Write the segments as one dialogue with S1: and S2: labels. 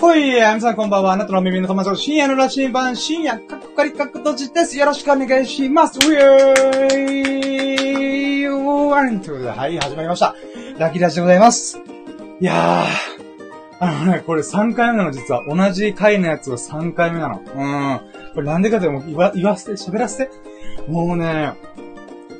S1: ほい、皆さんこんばんは。あなたの耳の友達の深夜の羅針盤、深夜、かっこかりかっこ閉じです。よろしくお願いします。ウェーイワンということで、はい、始まりました。ラッキーラジでございます。いやー、あのね、これ3回目なの、実は。同じ回のやつが3回目なの。うん。これなんでかっても言わ、言わせて、喋らせて。もうね、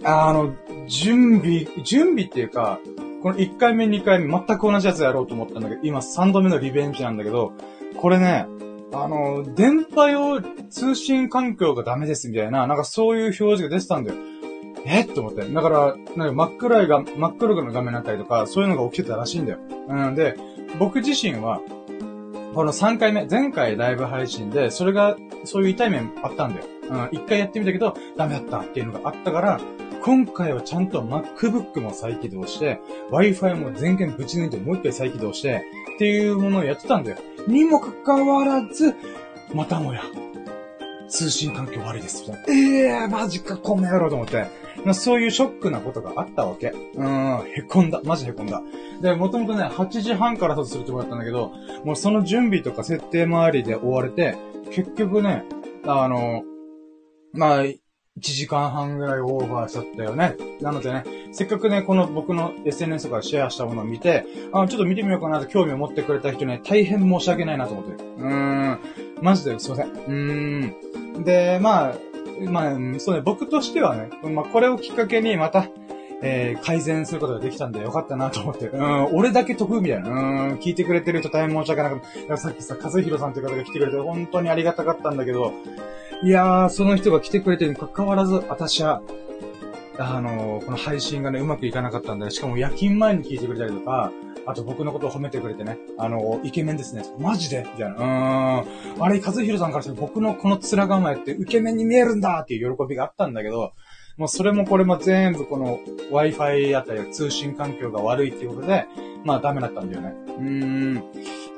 S1: あの、準備、準備っていうか、この1回目、2回目、全く同じやつやろうと思ったんだけど、今3度目のリベンジなんだけど、これね、あの、電波用通信環境がダメですみたいな、なんかそういう表示が出てたんだよ。えって思って。だから、なんか真っ暗いが、真っ黒の画面になったりとか、そういうのが起きてたらしいんだよ。うんで、僕自身は、この3回目、前回ライブ配信で、それが、そういう痛い面あったんだよ。うん、1回やってみたけど、ダメだったっていうのがあったから、今回はちゃんと MacBook も再起動して、Wi-Fi も全件ぶち抜いてもう一回再起動して、っていうものをやってたんだよ。にもかかわらず、またもや、通信環境悪いです。ええー、マジか、こんな野郎と思って。そういうショックなことがあったわけ。うん、へこんだ。マジへこんだ。で、もともとね、8時半からスタートするつもりだったんだけど、もうその準備とか設定周りで追われて、結局ね、あの、まあ、1時間半ぐらいオーバーしちゃったよね。なのでね、せっかくね、この僕の SNS とかシェアしたものを見て、あちょっと見てみようかなと興味を持ってくれた人ね、大変申し訳ないなと思って。うーん。マジですいません。うーん。で、まあ、まあ、そうね、僕としてはね、まあ、これをきっかけにまた、えー、改善することができたんでよかったなと思って。うん、俺だけ得みたいな。うん、聞いてくれてる人大変申し訳なかった。さっきさ、和弘さんという方が来てくれて本当にありがたかったんだけど、いやー、その人が来てくれてるに関わらず、私は、あのー、この配信がね、うまくいかなかったんで、しかも夜勤前に聞いてくれたりとか、あと僕のことを褒めてくれてね、あのー、イケメンですね。マジで？みたいな。うーん。あれ、和弘さんからして僕のこの面構えってイケメンに見えるんだっていう喜びがあったんだけど、もうそれもこれも全部この Wi-Fi あたり通信環境が悪いっていうことで、まあダメだったんだよね。うーん。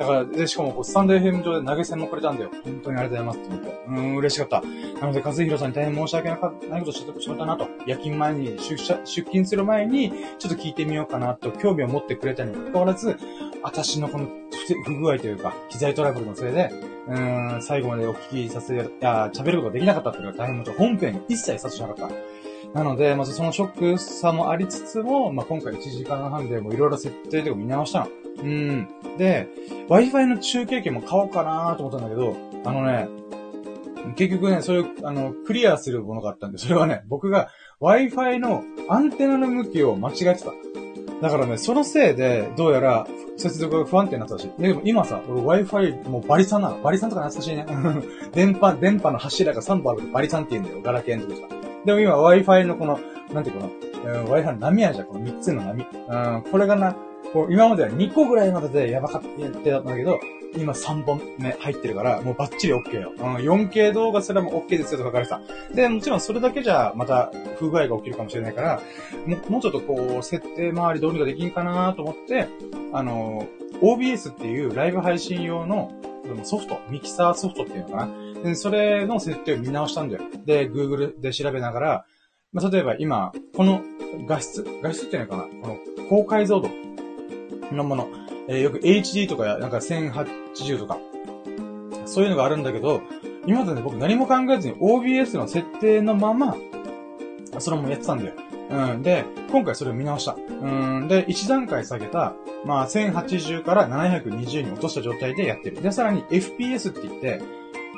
S1: だから、で、しかもこう、スタンド FM 上で投げ銭もくれたんだよ。本当にありがとうございますって思って。うん、嬉しかった。なので、和弘さんに大変申し訳ないことしてしまったなと。夜勤前に出社、出勤する前に、ちょっと聞いてみようかなと、興味を持ってくれたにもかかわらず、私のこの不具合というか、機材トラブルのせいで、うーん、最後までお聞きさせ、いや、喋ることができなかったっていうのは大変もちろん本編一切させしなかった。なので、まずそのショックさもありつつも、まあ、今回1時間半でもいろいろ設定とか見直したの。うん。で、Wi-Fi の中継機も買おうかなと思ったんだけど、あのね、結局ね、それを、あの、クリアするものがあったんで、それはね、僕が Wi-Fi のアンテナの向きを間違えてた。だからね、そのせいで、どうやら、接続が不安定になったらしい。でも今さ、俺 Wi-Fi もうバリさんなの。バリさんとか懐かしいね。電波、電波の柱が3本あるバリさんって言うんだよ。ガラケーの時とか。でも今 Wi-Fi のこの、なんていうかな、Wi-Fi の波あじゃん。この3つの波。うん、これがな、こう今までは2個ぐらいまででやばかったってったんだけど、今3本目入ってるから、もうバッチリ OK よ。うん、4K 動画すらも OK ですよと書かれてた。で、もちろんそれだけじゃ、また不具合が起きるかもしれないから、ももうちょっとこう、設定周りどうにかできんかなと思って、あの、OBS っていうライブ配信用のソフト、ミキサーソフトっていうのかな。で、それの設定を見直したんだよ。で、Google で調べながら、まあ、例えば今、この画質、画質っていうのかなこの高解像度のもの。えー、よく HD とか、なんか1080とか、そういうのがあるんだけど、今までね、僕何も考えずに OBS の設定のまま、それもやってたんだよ。うん。で、今回それを見直した。うん。で、1段階下げた、まあ、1080から720に落とした状態でやってる。で、さらに FPS って言って、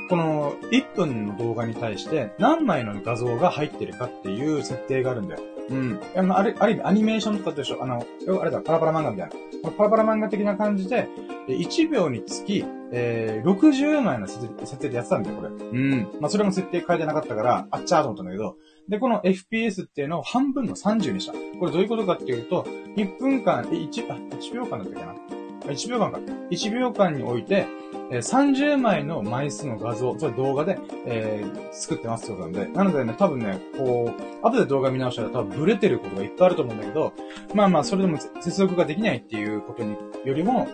S1: この1分の動画に対して何枚の画像が入ってるかっていう設定があるんだよ。うん。あの、ある、ある意味アニメーションとかでしょあの、あれだ、パラパラ漫画みたいな。パラパラ漫画的な感じで、1秒につき、えー、60枚の設定でやってたんだよ、これ。うん。まあ、それも設定変えてなかったから、あっちゃーと思ったんだけど、で、この FPS っていうのを半分の30にした。これどういうことかっていうと、1分間、1、あ、1秒間だったっけな ?1 秒間か。1秒間において、え30枚の枚数の画像、つまり動画で、えー、作ってますってことなんで。なのでね、多分ね、こう、後で動画見直したら多分ブレてることがいっぱいあると思うんだけど、まあまあ、それでも接続ができないっていうことによりも、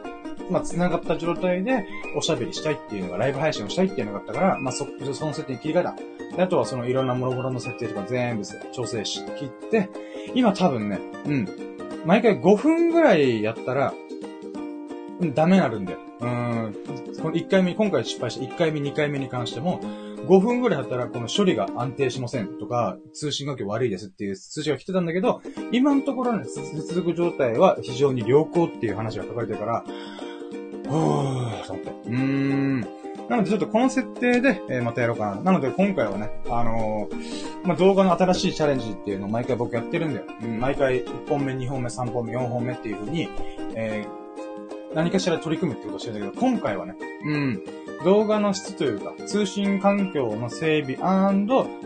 S1: まあ、繋がった状態でおしゃべりしたいっていうのが、ライブ配信をしたいっていうのがあったから、まあ、そ、その設定に切り替えた。あとはそのいろんな諸々の設定とか全部調整し、切って、今多分ね、うん。毎回5分ぐらいやったら、ダメになるんだよ。うん。この1回目、今回失敗した1回目、2回目に関しても、5分ぐらいだったらこの処理が安定しませんとか、通信環境悪いですっていう通知が来てたんだけど、今のところね、接続状態は非常に良好っていう話が書かれてるから、ふーと思って。うーん。なのでちょっとこの設定で、えー、またやろうかな。なので今回はね、あのー、まあ、動画の新しいチャレンジっていうのを毎回僕やってるんだよ。うん、毎回1本目、2本目、3本目、4本目っていう風に、えー、何かしら取り組むってことをしてるんだけど、今回はね、うん、動画の質というか、通信環境の整備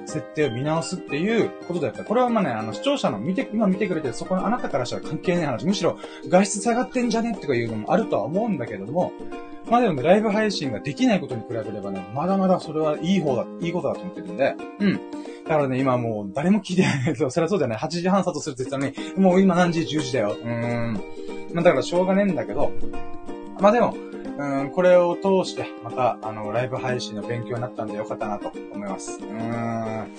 S1: 設定を見直すっていうことだった。これはまあね、あの、視聴者の見て、今見てくれてるそこのあなたからしたら関係ない話。むしろ、外出下がってんじゃねとかいうのもあるとは思うんだけども、まあでもね、ライブ配信ができないことに比べればね、まだまだそれはいい方だ、いいことだと思ってるんで、うん。だからね、今もう誰も聞いてないけど、そりゃそうだよね。8時半スタートするって言ったのに、もう今何時 ?10 時だよ。うーん。まあだからしょうがねえんだけど、まあでも、うん、これを通して、また、あの、ライブ配信の勉強になったんでよかったなと思います。うん。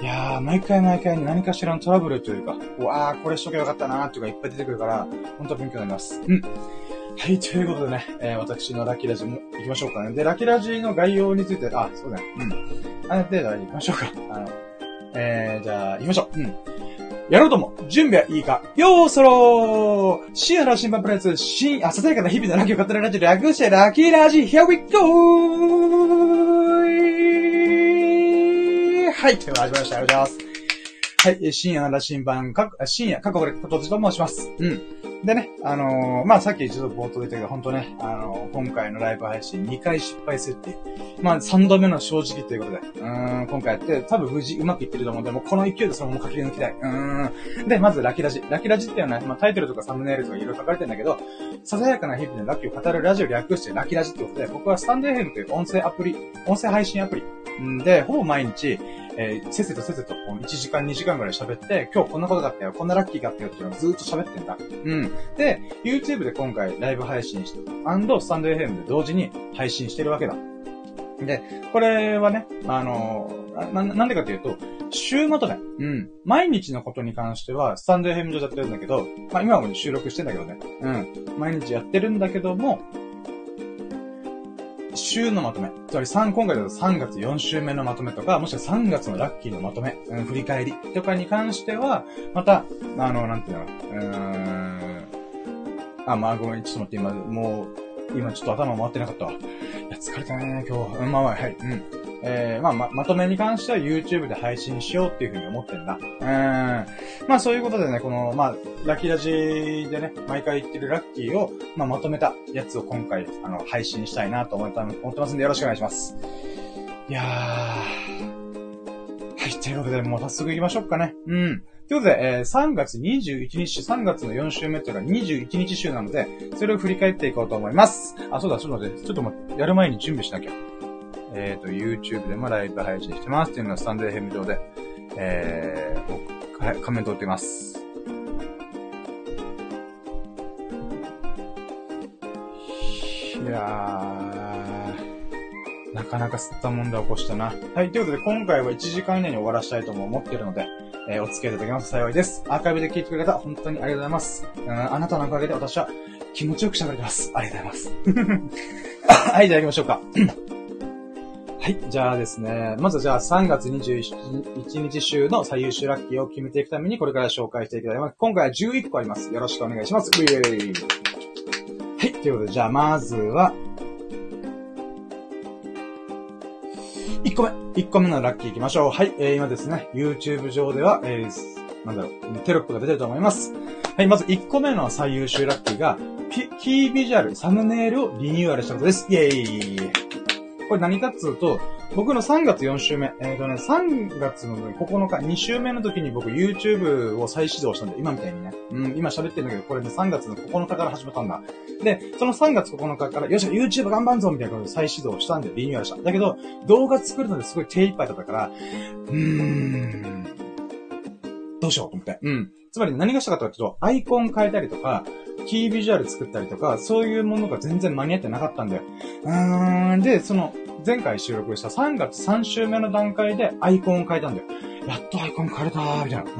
S1: いやー、毎回毎回何かしらのトラブルというか、うわー、これしとけばよかったなーとかいっぱい出てくるから、本当勉強になります。うん。はい、ということでね、えー、私のラッキーラジも行きましょうかね。で、ラッキーラジの概要について、あ、そうだね。うん。あの、で、行きましょうか。あの、えー、じゃあ、行きましょう。うん。やろうとも、準備はいいかようそろー深夜の新版プレス、新、あ、ささやかな日々のラッキーを語るラジオ略してラッキーラジ Here we go! はい、では始まりました。ありがとうございます。はい、深夜の羅針盤、か、深夜、過去これ、ことじと申します。うん。でね、あのー、まあ、さっき一度冒頭で言ったけど、本当ね、あのー、今回のライブ配信2回失敗するっていう。まあ、3度目の正直ということで、うん、今回やって、多分無事うまくいってると思うんで、もうこの勢いでそのまま書き抜きたい。うん。で、まず、ラキラジ。ラキラジっていうのはね、まあ、タイトルとかサムネイルとかいろいろ書かれてるんだけど、ささやかな日々のラッキーを語るラジオ略してラキラジってことで、僕はスタンド FM という音声アプリ、音声配信アプリ。んで、ほぼ毎日、えー、せっせとせっせと、こう、1時間2時間ぐらい喋って、今日こんなことがあったよ、こんなラッキーがあったよっていうのをずーっと喋ってんだ。うん。で、YouTube で今回ライブ配信して、アンドスタンド FM で同時に配信してるわけだ。で、これはね、あのな、なんでかというと、週まとめ。うん。毎日のことに関しては、スタンド FM 上でやってるんだけど、まあ今はもう収録してんだけどね。うん。毎日やってるんだけども、週のまとめ。つまり3、今回だと3月4週目のまとめとか、もしくは3月のラッキーのまとめ、うん、振り返りとかに関しては、また、あの、なんていうの、うーん、あ、まあごめん、ちょっと待って、今、もう、今ちょっと頭回ってなかったわ。いや、疲れたね、今日。うん、まあまあ、はい、うん。えー、まあ、ま、まとめに関しては YouTube で配信しようっていうふうに思ってんだ。うん。まあ、そういうことでね、この、まあ、ラッキーラジでね、毎回言ってるラッキーを、まあ、まとめたやつを今回、あの、配信したいなと思った思ってますんで、よろしくお願いします。いやー。はい、ということで、もう早速行きましょうかね。うん。ということで、えー、3月21日、3月の4週目というか21日週なので、それを振り返っていこうと思います。あ、そうだ、ちょっと待って、ちょっと待って、やる前に準備しなきゃ。えっ、ー、と、YouTube でもライブ配信してますっていうのはスタンド FM 上で、えー、コメント打ってます。いやー、なかなか吸ったもんだ起こしたな。はい、ということで今回は1時間以内に終わらしたいとも思ってるので、えー、お付き合いいただきます幸いです。アーカイブで聞いてくれた本当にありがとうございます。うん、あなたのおかげで私は気持ちよく喋れてます。ありがとうございます。はい、じゃあ行きましょうか。はい。じゃあですね。まずじゃあ3月21日週の最優秀ラッキーを決めていくためにこれから紹介していきたいと思います。今回は11個あります。よろしくお願いします。イェーイはい。ということで、じゃあまずは、1個目。1個目のラッキー行きましょう。はい。えー、今ですね、YouTube 上では、えー、なんだろう、テロップが出てると思います。はい。まず1個目の最優秀ラッキーが、キービジュアル、サムネイルをリニューアルしたことです。イェーイこれ何かっつうと、僕の3月4週目、えっ、ー、とね、3月の9日、2週目の時に僕 YouTube を再始動したんで、今みたいにね。うん、今喋ってるんだけど、これね、3月の9日から始まったんだ。で、その3月9日から、よし、YouTube 頑張んぞみたいなことで再始動したんで、リニューアルした。だけど、動画作るのですごい手一杯だったから、うーん、どうしようと思って。うん。つまり何がしたかというと、アイコン変えたりとか、キービジュアル作ったりとか、そういうものが全然間に合ってなかったんだよ。うーん。で、その、前回収録した3月3週目の段階でアイコンを変えたんだよ。やっとアイコン変えたー、みたいな。う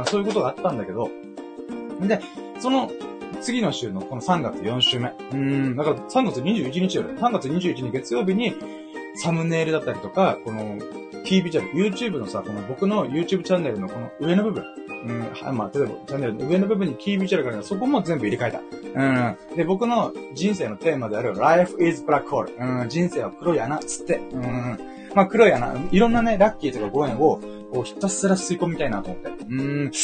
S1: ーん、そういうことがあったんだけど。で、その、次の週のこの3月4週目。うん、だから3月21日より、3月21日月曜日に、サムネイルだったりとか、この、キービジュアル、YouTube のさ、この僕の YouTube チャンネルのこの上の部分。うん、まあ、例えば、チャンネルの上の部分にキービジュアルがあるそこも全部入れ替えた。うん。で、僕の人生のテーマである Life is Black Hole。うん、人生は黒い穴、つって。うん。まあ、黒い穴、いろんなね、ラッキーとかご縁を、こう、ひたすら吸い込みたいなと思って。うん。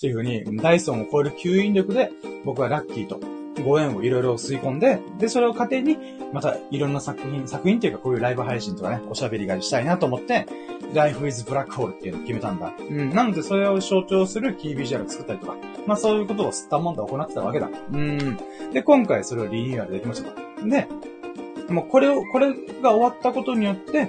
S1: っていう風に、ダイソンを超える吸引力で、僕はラッキーと、ご縁をいろいろ吸い込んで、で、それを糧に、またいろんな作品、作品っていうかこういうライブ配信とかね、おしゃべりがしたいなと思って、Life is Black Hole っていうのを決めたんだ。うん。なので、それを象徴するキービジュアルを作ったりとか、まあそういうことを吸ったもんで行ってたわけだ。うん。で、今回それをリニューアルできましたと。で、もうこれを、これが終わったことによって、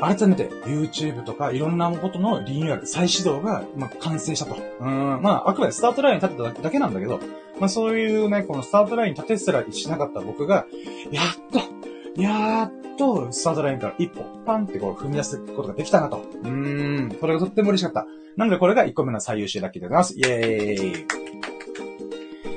S1: 改めて YouTube とかいろんなことのリニューアル、再始動が、まあ、完成したと。うん、まあ、あくまでスタートライン立てただけなんだけど、まあそういうね、このスタートライン立てすらしなかった僕が、やっと、やっと、スタートラインから一歩、パンってこう踏み出すことができたなと。うーん、それがとっても嬉しかった。なのでこれが1個目の最優秀ラッキーでございます。イェーイ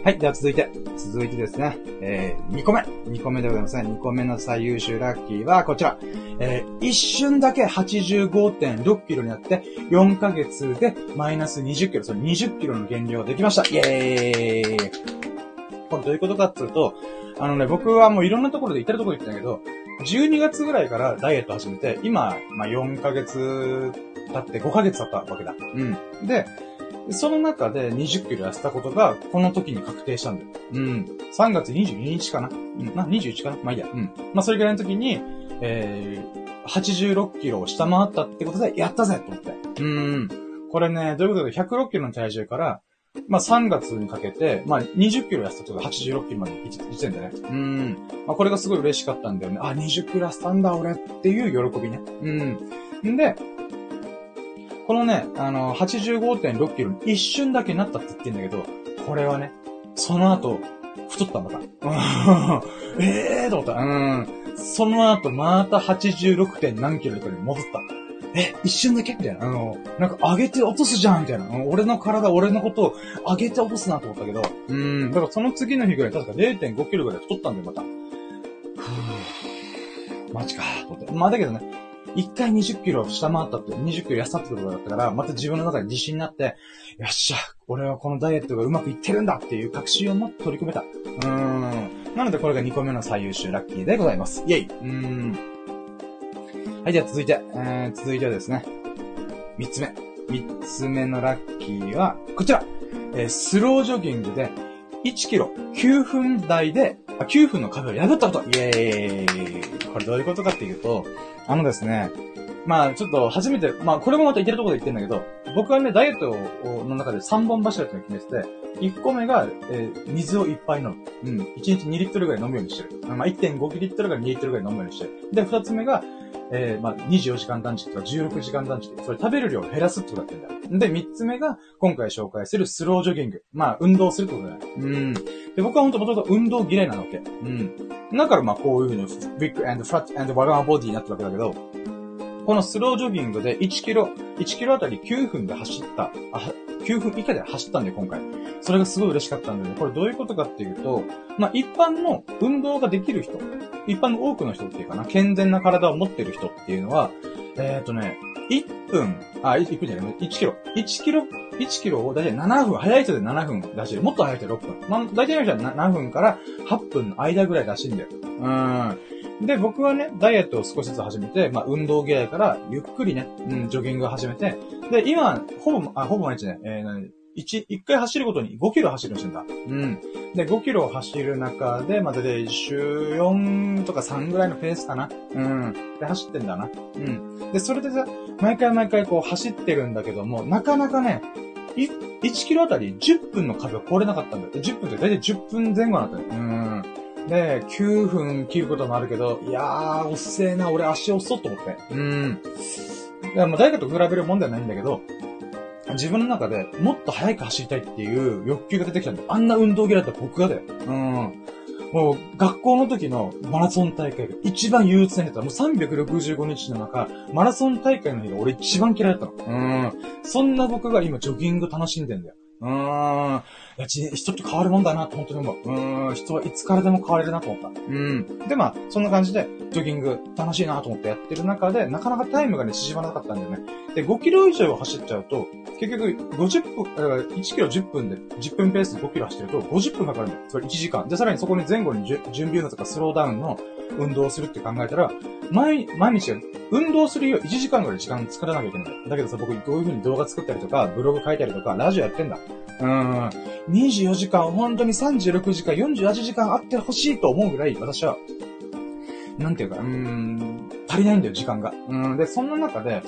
S1: はい。では続いて、続いてですね、えー、2個目。2個目でございますね。2個目の最優秀ラッキーはこちら。えー、一瞬だけ85.6キロになって、4ヶ月でマイナス20キロ、それ20キロの減量できました。イェーイこれどういうことかっていうと、あのね、僕はもういろんなところで行ってるところで言ったんだけど、12月ぐらいからダイエット始めて、今、まあ、4ヶ月経って5ヶ月経ったわけだ。うん。で、その中で20キロ痩せたことが、この時に確定したんだよ。うん。3月22日かなうん。まあ、21かなまあいいや。うん。まあ、それぐらいの時に、えー、86キロを下回ったってことで、やったぜと思って。うん。これね、どういうことで106キロの体重から、まあ、3月にかけて、まあ、20キロ痩せたとか86キロまで行ってんだね。うん。まあ、これがすごい嬉しかったんだよね。あ、20キロ痩せたんだ、俺っていう喜びね。うん。んで、このね、あの、85.6キロ一瞬だけなったって言ってんだけど、これはね、その後、太ったまた。え えーと思った。うん。その後、また 86. 点何キロとかに戻った。え、一瞬だけみたいな。あの、なんか上げて落とすじゃんみたいな。俺の体、俺のことを上げて落とすなと思ったけど。うん。だからその次の日ぐらい、確か0.5キロぐらい太ったんだよ、また。ふぅ。マジか、と思って。まあだけどね、一回20キロ下回ったって、20キロ痩せたってことだったから、また自分の中で自信になって、よっしゃ、俺はこのダイエットがうまくいってるんだっていう確信を持って取り組めた。うーん。なのでこれが2個目の最優秀ラッキーでございます。イェイうーん。はい、では続いて、えー、続いてはですね、3つ目。3つ目のラッキーは、こちら。えー、スロージョギングで、1キロ9分台で、あ、9分の壁を破ったことイェーイこれどういうことかっていうと、あのですね、まあちょっと初めて、まあこれもまたいけるところで言ってんだけど、僕はね、ダイエットの中で3本柱っていうのを決めてて、1個目が、えー、水をいっぱい飲む。うん。1日2リットルぐらい飲むようにしてる。まあ1.5リットルから2リットルぐらい飲むようにしてる。で、2つ目が、えー、まあ、24時間断食とか16時間断食。それ食べる量を減らすってことだってんだよ。で、3つ目が、今回紹介するスロージョギング。まあ、運動するってことだよ。うん。で、僕は本当もともと運動嫌いなわけ。うん。だからまあ、こういうふうに、ビッグ and flat and ワガマボディになったわけだけど、このスロージョギングで1キロ、1キロあたり9分で走った、あ、9分以下で走ったんで、今回。それがすごい嬉しかったんでね。これどういうことかっていうと、まあ、一般の運動ができる人、一般の多くの人っていうかな、健全な体を持ってる人っていうのは、えっ、ー、とね、1分、あ、1分じゃない、1キロ。1キロ、1キロをだいたい7分、早い人で7分出してる。もっと早い人で6分。まあ、だいたいの人は7分から8分の間ぐらい出してんだよ。うん。で、僕はね、ダイエットを少しずつ始めて、まあ、運動嫌いから、ゆっくりね、うん、ジョギングを始めて、で、今、ほぼ、あ、ほぼ毎日ね、えー、一、一回走るごとに5キロ走るんしてんだ。うん。で、5キロ走る中で、まあ、で、週4とか3ぐらいのペースかな。うん。で、走ってんだな。うん。で、それでさ、毎回毎回こう走ってるんだけども、なかなかね、1キロあたり10分の壁を超えれなかったんだよ。10分って大体10分前後なんだよ。うん。で、9分切ることもあるけど、いやー、おっせえな、俺足遅っと思って。うん。いや、まあ、誰かと比べるもんではないんだけど、自分の中でもっと早く走りたいっていう欲求が出てきたんだあんな運動嫌いだった僕がだよ。うん。もう、学校の時のマラソン大会が一番憂鬱な日だった。もう365日の中、マラソン大会の日が俺一番嫌いだったの。うん。そんな僕が今ジョギング楽しんでんだよ。うーん。いや、人って変わるもんだなって本当に思う。うーん、人はいつからでも変われるなと思った。うん。で、まあ、そんな感じで、ジョギング楽しいなと思ってやってる中で、なかなかタイムがね、縮まらなかったんだよね。で、5キロ以上走っちゃうと、結局、50分、1キロ10分で、10分ペースで5キロ走ってると、50分かかるんだよ。それ1時間。で、さらにそこに前後に準備運動とかスローダウンの運動をするって考えたら、毎、毎日運動するよ1時間ぐらい時間作らなきゃいけないだ。けどさ、僕こういう風に動画作ったりとか、ブログ書いたりとか、ラジオやってんだ。うーん。24時間、本当に36時間、48時間あってほしいと思うぐらい、私は、なんていうか、うーん、足りないんだよ、時間が。うん。で、そんな中で、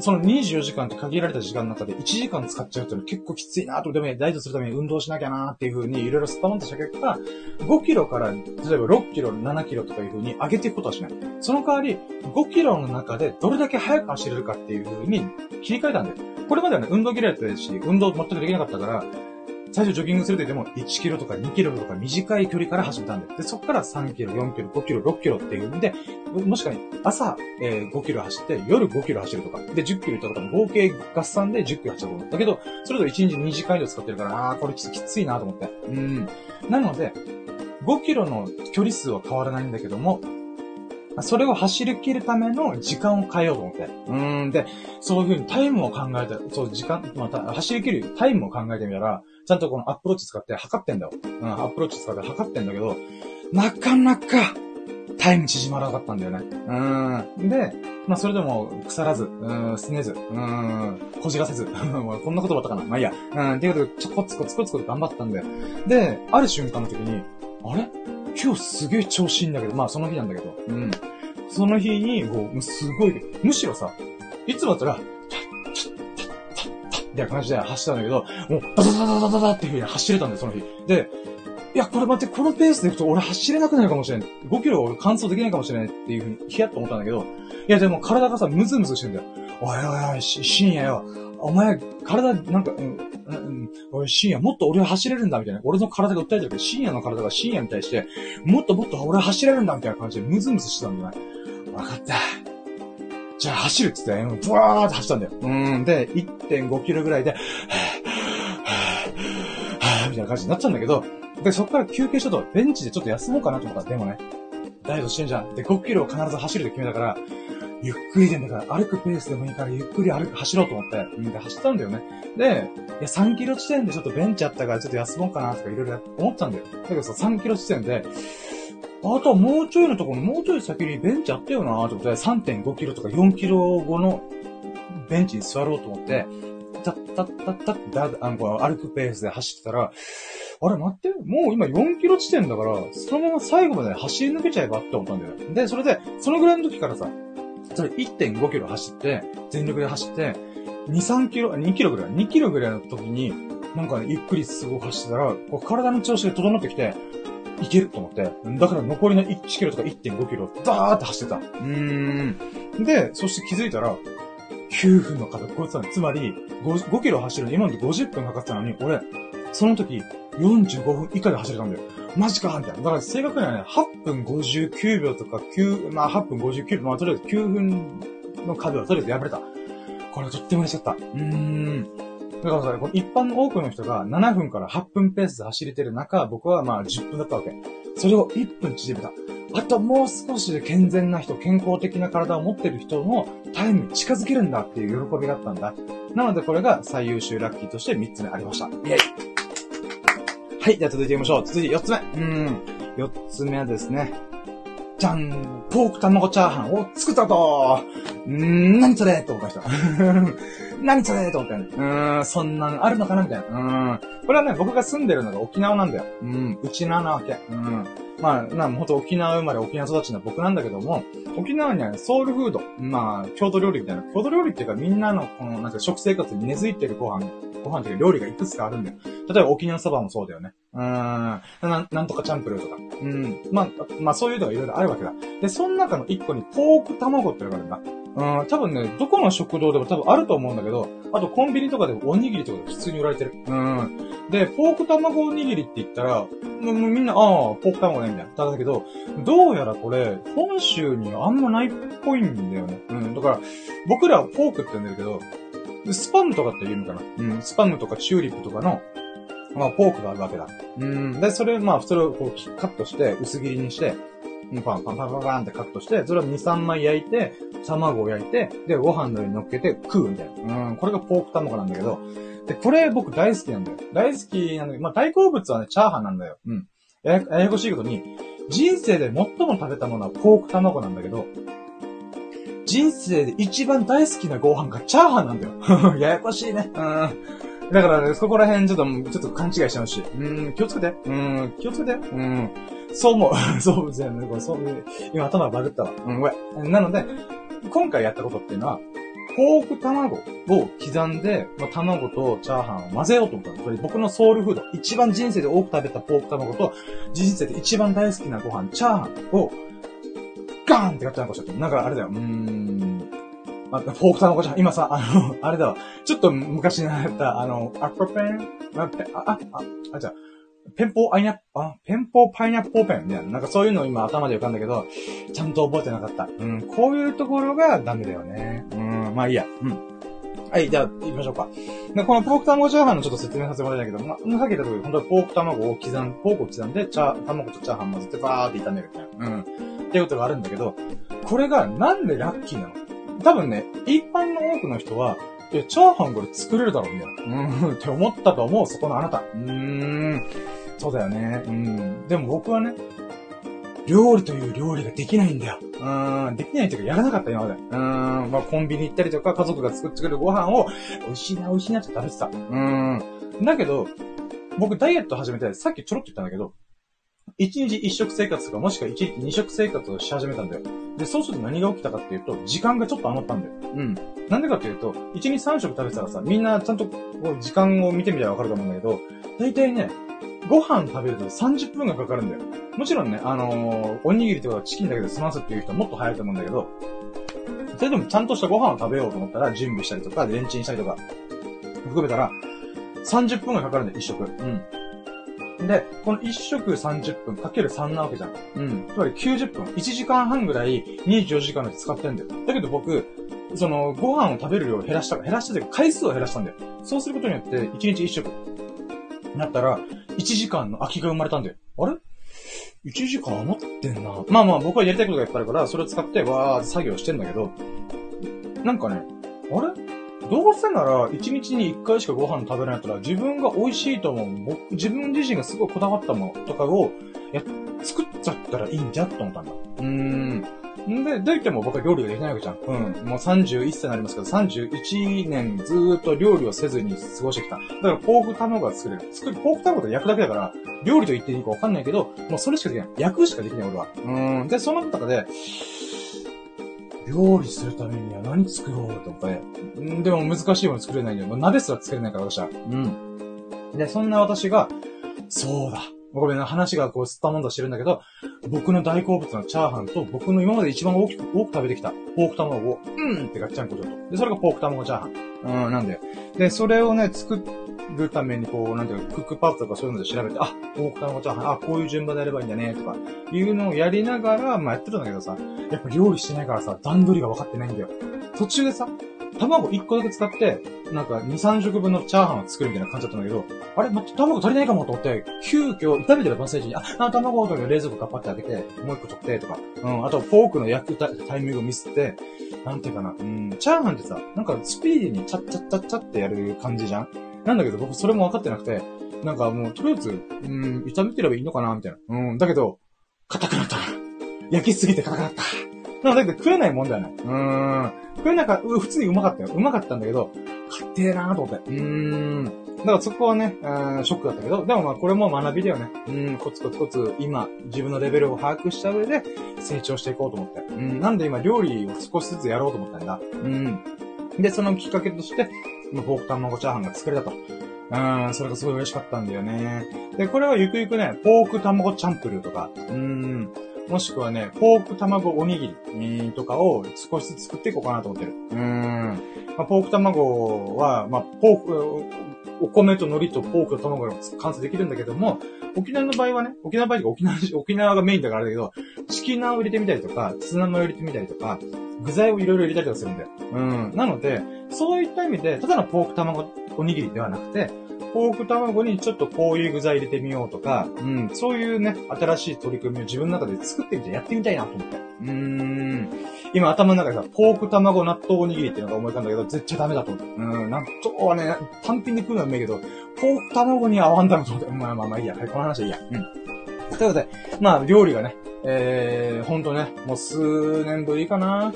S1: その24時間って限られた時間の中で1時間使っちゃうっていうのは結構きついなと、でもダイエットするために運動しなきゃなっていう風にいろいろスパンとした結果、5キロから、例えば6キロ、7キロとかいう風に上げていくことはしない。その代わり、5キロの中でどれだけ速く走れるかっていう風に切り替えたんだよ。これまではね、運動嫌いだったし、運動全くできなかったから、最初ジョギングすると言っても1キロとか2キロとか短い距離から始めたんで。で、そこから3キロ、4キロ、5キロ、6キロっていうんで、もしかに朝、えー、5キロ走って、夜5キロ走るとか、で、10キロ行ったとか合計合算で10キロ走ると思だけど、それぞれ1日2時間以上使ってるから、あー、これきついなと思って。うん。なので、5キロの距離数は変わらないんだけども、それを走り切るための時間を変えようと思って。うん。で、そういう風にタイムを考えた、そう、時間、また、走り切るタイムを考えてみたら、ちゃんとこのアップローチ使って測ってんだよ。うん、アップローチ使って測ってんだけど、なかなか、タイム縮まらなかったんだよね。うん。で、まあ、それでも、腐らず、うん、すねず、うん、こじらせず、こんなことばったかなまあ、いいや。うん、っていうことで、ちょこつこつこつこ頑張ったんだよ。で、ある瞬間の時に、あれ？今日すげえ調子いいんだけど、まあ、その日なんだけど、うん。その日に、こう、すごい、むしろさ、いつもだったら、たいな感じで走ったんだけど、もう、ダダダダダダダっていう風に走れたんだよ、その日。で、いや、これ待って、このペースで行くと俺走れなくなるかもしれない。5キロ俺完走できないかもしれないっていう風に、ヒヤッと思ったんだけど、いや、でも体がさ、ムズムズしてんだよ。おいおいおい、深夜よ。お前、体、なんか、うん、うん、おい、深夜、もっと俺は走れるんだ、みたいな。俺の体が訴えてるけど、深夜の体が深夜に対して、もっともっと俺は走れるんだ、みたいな感じでムズムズしてたんだよ。わかった。じゃあ走るって言って、ブワーって走ったんだよ。うん。で、1.5キロぐらいで、はぁ、はぁ、はぁみたいな感じになっちゃうんだけど、で、そこから休憩しとベンチでちょっと休もうかなと思ったら、でもね、ダイエットしてんじゃん。で、5キロを必ず走るって決めたから、ゆっくりでんだから、歩くペースでもいいから、ゆっくり歩く、走ろうと思って、うん、で、走ったんだよね。で、いや、3キロ地点でちょっとベンチあったから、ちょっと休もうかなとかいろいろ思ったんだよ。だけどさ、3キロ地点で、あとはもうちょいのところ、もうちょい先にベンチあったよなってことで、3.5キロとか4キロ後のベンチに座ろうと思って、たったったったった、あの、歩くペースで走ってたら、あれ待って、もう今4キロ地点だから、そのまま最後まで走り抜けちゃえばって思ったんだよ。で、それで、そのぐらいの時からさ、それ1.5キロ走って、全力で走って、2、3キロ、2キロぐらい、2キロぐらいの時に、なんかね、ゆっくりすごい走ってたら、こう体の調子が整ってきて、いけると思って。だから残りの1キロとか1.5キロ、ダーって走ってた。うーん。で、そして気づいたら、9分の方こいつはつまり5、5キロ走るの今まで50分かかってたのに、俺、その時、45分以下で走れたんだよ。マジかみたいな。だから正確にはね、8分59秒とか9、まあ8分59秒、まあとりあえず9分の壁はとりあえず破れた。これとっても嬉しかった。うーん。だからさ、この一般の多くの人が7分から8分ペースで走れてる中、僕はまあ10分だったわけ。それを1分縮めた。あともう少しで健全な人、健康的な体を持ってる人のタイムに近づけるんだっていう喜びがあったんだ。なのでこれが最優秀ラッキーとして3つ目ありました。イェイはい、では続いていきましょう。続いて4つ目。うん。4つ目はですね。じゃんポーク卵チャーハンを作ったとうーん、何それと思った人。何それと思ったよ。うーん、そんなんあるのかなみたいな。うーん。これはね、僕が住んでるのが沖縄なんだよ。うん、うちななわけ。うん。まあ、な、ほんと沖縄生まれ、沖縄育ちの僕なんだけども、沖縄には、ソウルフード、まあ、郷土料理みたいな、郷土料理っていうかみんなの、この、なんか食生活に根付いてるご飯、ご飯っていう料理がいくつかあるんだよ。例えば沖縄そばもそうだよね。うーん。な、なんとかチャンプルーとか。うん。まあ、まあそういうのがいろいろあるわけだ。で、その中の一個にポーク卵ってのがあるんだ。うん、多分ね、どこの食堂でも多分あると思うんだけど、あとコンビニとかでもおにぎりとかで普通に売られてる。うん。で、ポーク卵おにぎりって言ったら、もうみんな、ああ、ポーク卵ね、みたいな。だけど、どうやらこれ、本州にあんまないっぽいんだよね。うん。だから、僕らはポークって呼んでるけど、スパムとかって言うのかなうん、スパムとかチューリップとかの、まあ、ポークがあるわけだ。うん。で、それ、まあ、それをこう、カットして、薄切りにして、パンパンパンパンパンってカットして、それを2、3枚焼いて、卵を焼いて、で、ご飯の上に乗っけて食うみたいな。うん、これがポーク卵なんだけど、で、これ僕大好きなんだよ。大好きなんだけど、まあ、大好物はね、チャーハンなんだよ。うん。やややこしいことに、人生で最も食べたものはポーク卵なんだけど、人生で一番大好きなご飯がチャーハンなんだよ。ややこしいね。うん。だからね、そこら辺ちょっと、ちょっと勘違いしてほしい。うん、気をつけて。うん、気をつけて。うん。そう思う。そうですね。そう、今頭バグったわ。うん、ごめん。なので、今回やったことっていうのは、ポーク卵を刻んで、まあ、卵とチャーハンを混ぜようと思ったれ僕のソウルフード、一番人生で多く食べたポーク卵と、人生で一番大好きなご飯、チャーハンを、ガーンってガッチャンコしちゃった。なんかあれだよ、うーん。あ、フォーク卵じゃん。今さ、あの、あれだわ。ちょっと昔に習った、あの、アップペン、あ、あ、あ、あ、じゃあ、ペンポーアイナッあ、ペンポーパイナッポーペンみたいな。なんかそういうの今頭で浮かんだけど、ちゃんと覚えてなかった。うん、こういうところがダメだよね。うん、まあいいや。うん。はい、じゃあ、行きましょうか。で、このポーク卵チャーハンのちょっと説明させてもらいたいけど、まあ、さっき言った通り、本当はポーク卵を刻ん、ポークを刻んで、チャー、卵とチャーハン混ぜてバーって炒めるみたいな。うん。っていうことがあるんだけど、これがなんでラッキーなの？多分ね、一般の多くの人は、え、チャーハンこれ作れるだろうみたいな。うん、って思ったと思う、そこのあなた。うーん。そうだよね。うん。でも僕はね、料理という料理ができないんだよ。うん、できないっていうかやらなかった今まで。うん、まあコンビニ行ったりとか家族が作ってくれるご飯を、美味しいな、美味しいなって食べてた。うん。だけど、僕ダイエット始めて、さっきちょろっと言ったんだけど、一日一食生活とか、もしくは一日二食生活をし始めたんだよ。で、そうすると何が起きたかっていうと、時間がちょっと余ったんだよ。うん。なんでかっていうと、一日三食食べてたらさ、みんなちゃんと時間を見てみたらわかると思うんだけど、大体ね、ご飯食べると30分がかかるんだよ。もちろんね、あのー、おにぎりとかチキンだけで済ますっていう人はもっと早いと思うんだけど、それでもちゃんとしたご飯を食べようと思ったら、準備したりとか、レンチンしたりとか、含めたら、30分がかかるんだよ、一食。うん。で、この1食30分かける3なわけじゃん。うん。つまり90分。1時間半ぐらい24時間で使ってんだよ。だけど僕、その、ご飯を食べる量を減らした、減らしたというか回数を減らしたんだよ。そうすることによって、1日1食。なったら、1時間の空きが生まれたんだよ。あれ ?1 時間余ってんな。まあまあ僕はやりたいことがいっぱいあるから、それを使ってわーって作業してんだけど、なんかね、あれ？どうせなら、一日に一回しかご飯食べないったら、自分が美味しいと思う、僕、自分自身がすごいこだわったものとかを、や、作っちゃったらいいんじゃって思ったんだ。うーん。んで、どう言っても僕は料理ができないわけじゃん。うん。もう31歳になりますけど、31年ずーっと料理をせずに過ごしてきた。だからポーク卵が作れる。作る、ポーク卵って焼くだけだから、料理と言っていいかわかんないけど、もうそれしかできない。焼くしかできない俺は。うん。で、その中で、料理するためには何作ろうとかね。んでも難しいもの作れないんだよ。もう鍋すら作れないから私は。うん。で、そんな私が、そうだ。ごめんな、話がこう、すったもんだしてるんだけど、僕の大好物のチャーハンと、僕の今まで一番大きく、多く食べてきた、ポーク卵を、うんってガッチャンコちょっと。で、それがポーク卵チャーハン。うん、なんで。で、それをね、作っるために、こう、なんていうか、クックパッドとかそういうので調べて、あ、ポーク卵チャーハン、あ、こういう順番でやればいいんだね、とか、いうのをやりながら、まあやってるんだけどさ、やっぱ料理してないからさ、段取りが分かってないんだよ。途中でさ、卵1個だけ使って、なんか2、3食分のチャーハンを作るみたいな感じだったんだけど、あれ待って、卵足りないかもと思って、急遽、炒めてるバスタージに、あ、あ卵とか冷蔵庫カッパって開けて、もう1個取ってとか、うん、あとフォークの焼くタイミングをミスって、なんていうかな、うん、チャーハンってさ、なんかスピーディーにチャッチャッチャッチャってやる感じじゃんなんだけど僕それも分かってなくて、なんかもう、とりあえず、うん、炒めてればいいのかなみたいな。うん、だけど、硬くなった。焼きすぎて硬くなった。なので食えないもんだよね。うーん。食えなかった、普通にうまかったよ。うまかったんだけど、勝手なーと思って。うーん。だからそこはね、ショックだったけど、でもまあこれも学びだよね。うん、コツコツコツ今、自分のレベルを把握した上で成長していこうと思って。うん、なんで今料理を少しずつやろうと思ったんだ。うん。で、そのきっかけとして、ポーク卵チャーハンが作れたと。うん、それがすごい嬉しかったんだよね。で、これはゆくゆくね、ポーク卵チャンプルーとか、うん、もしくはね、ポーク卵おにぎりとかを少しずつ作っていこうかなと思ってる。うん。まあ、ポーク卵は、まあ、ポーク、お米と海苔とポークと卵が完成できるんだけども、沖縄の場合はね、沖縄の場合沖縄、沖縄がメインだからだけど、チキナを入れてみたりとか、ツナマを入れてみたりとか、具材をいろいろ入れたりとかするんだよ。うん。なので、そういった意味で、ただのポーク卵おにぎりではなくて、ポーク卵にちょっとこういう具材入れてみようとか、うん、そういうね、新しい取り組みを自分の中で作ってみてやってみたいなと思って。うーん。今頭の中でさ、ポーク卵納豆おにぎりっていうのが思い浮かんだけど、絶対ダメだと思って。うん、納豆はね、単品で食うのはうめえけど、ポーク卵に合わんだろうと思って。まあまあまあいいや。はい、この話はいいや。うん。ということで、まあ、料理がね、えー、ほんとね、もう数年ぶりかな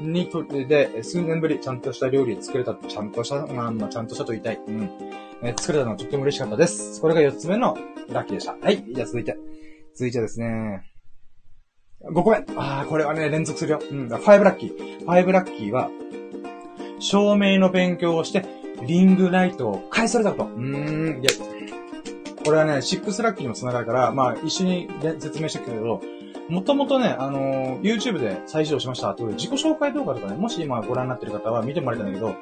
S1: にと、で、数年ぶり、ちゃんとした料理作れた、ちゃんとした、まあ、まあ、ちゃんとしたと言いたい。うん。えー、作れたのはとっても嬉しかったです。これが4つ目のラッキーでした。はい。じゃあ続いて。続いてですね。5個目。ああ、これはね、連続するよ。うん。5ラッキー。5ラッキーは、照明の勉強をして、リングライトを返されたこと。うーん。いや、これはね、6ラッキーにも繋がるから、まあ、一緒に説明してくけど、もともとね、あのー、YouTube で再始動しましたって自己紹介動画とかね、もし今ご覧になってる方は見てもらいたいんだけど、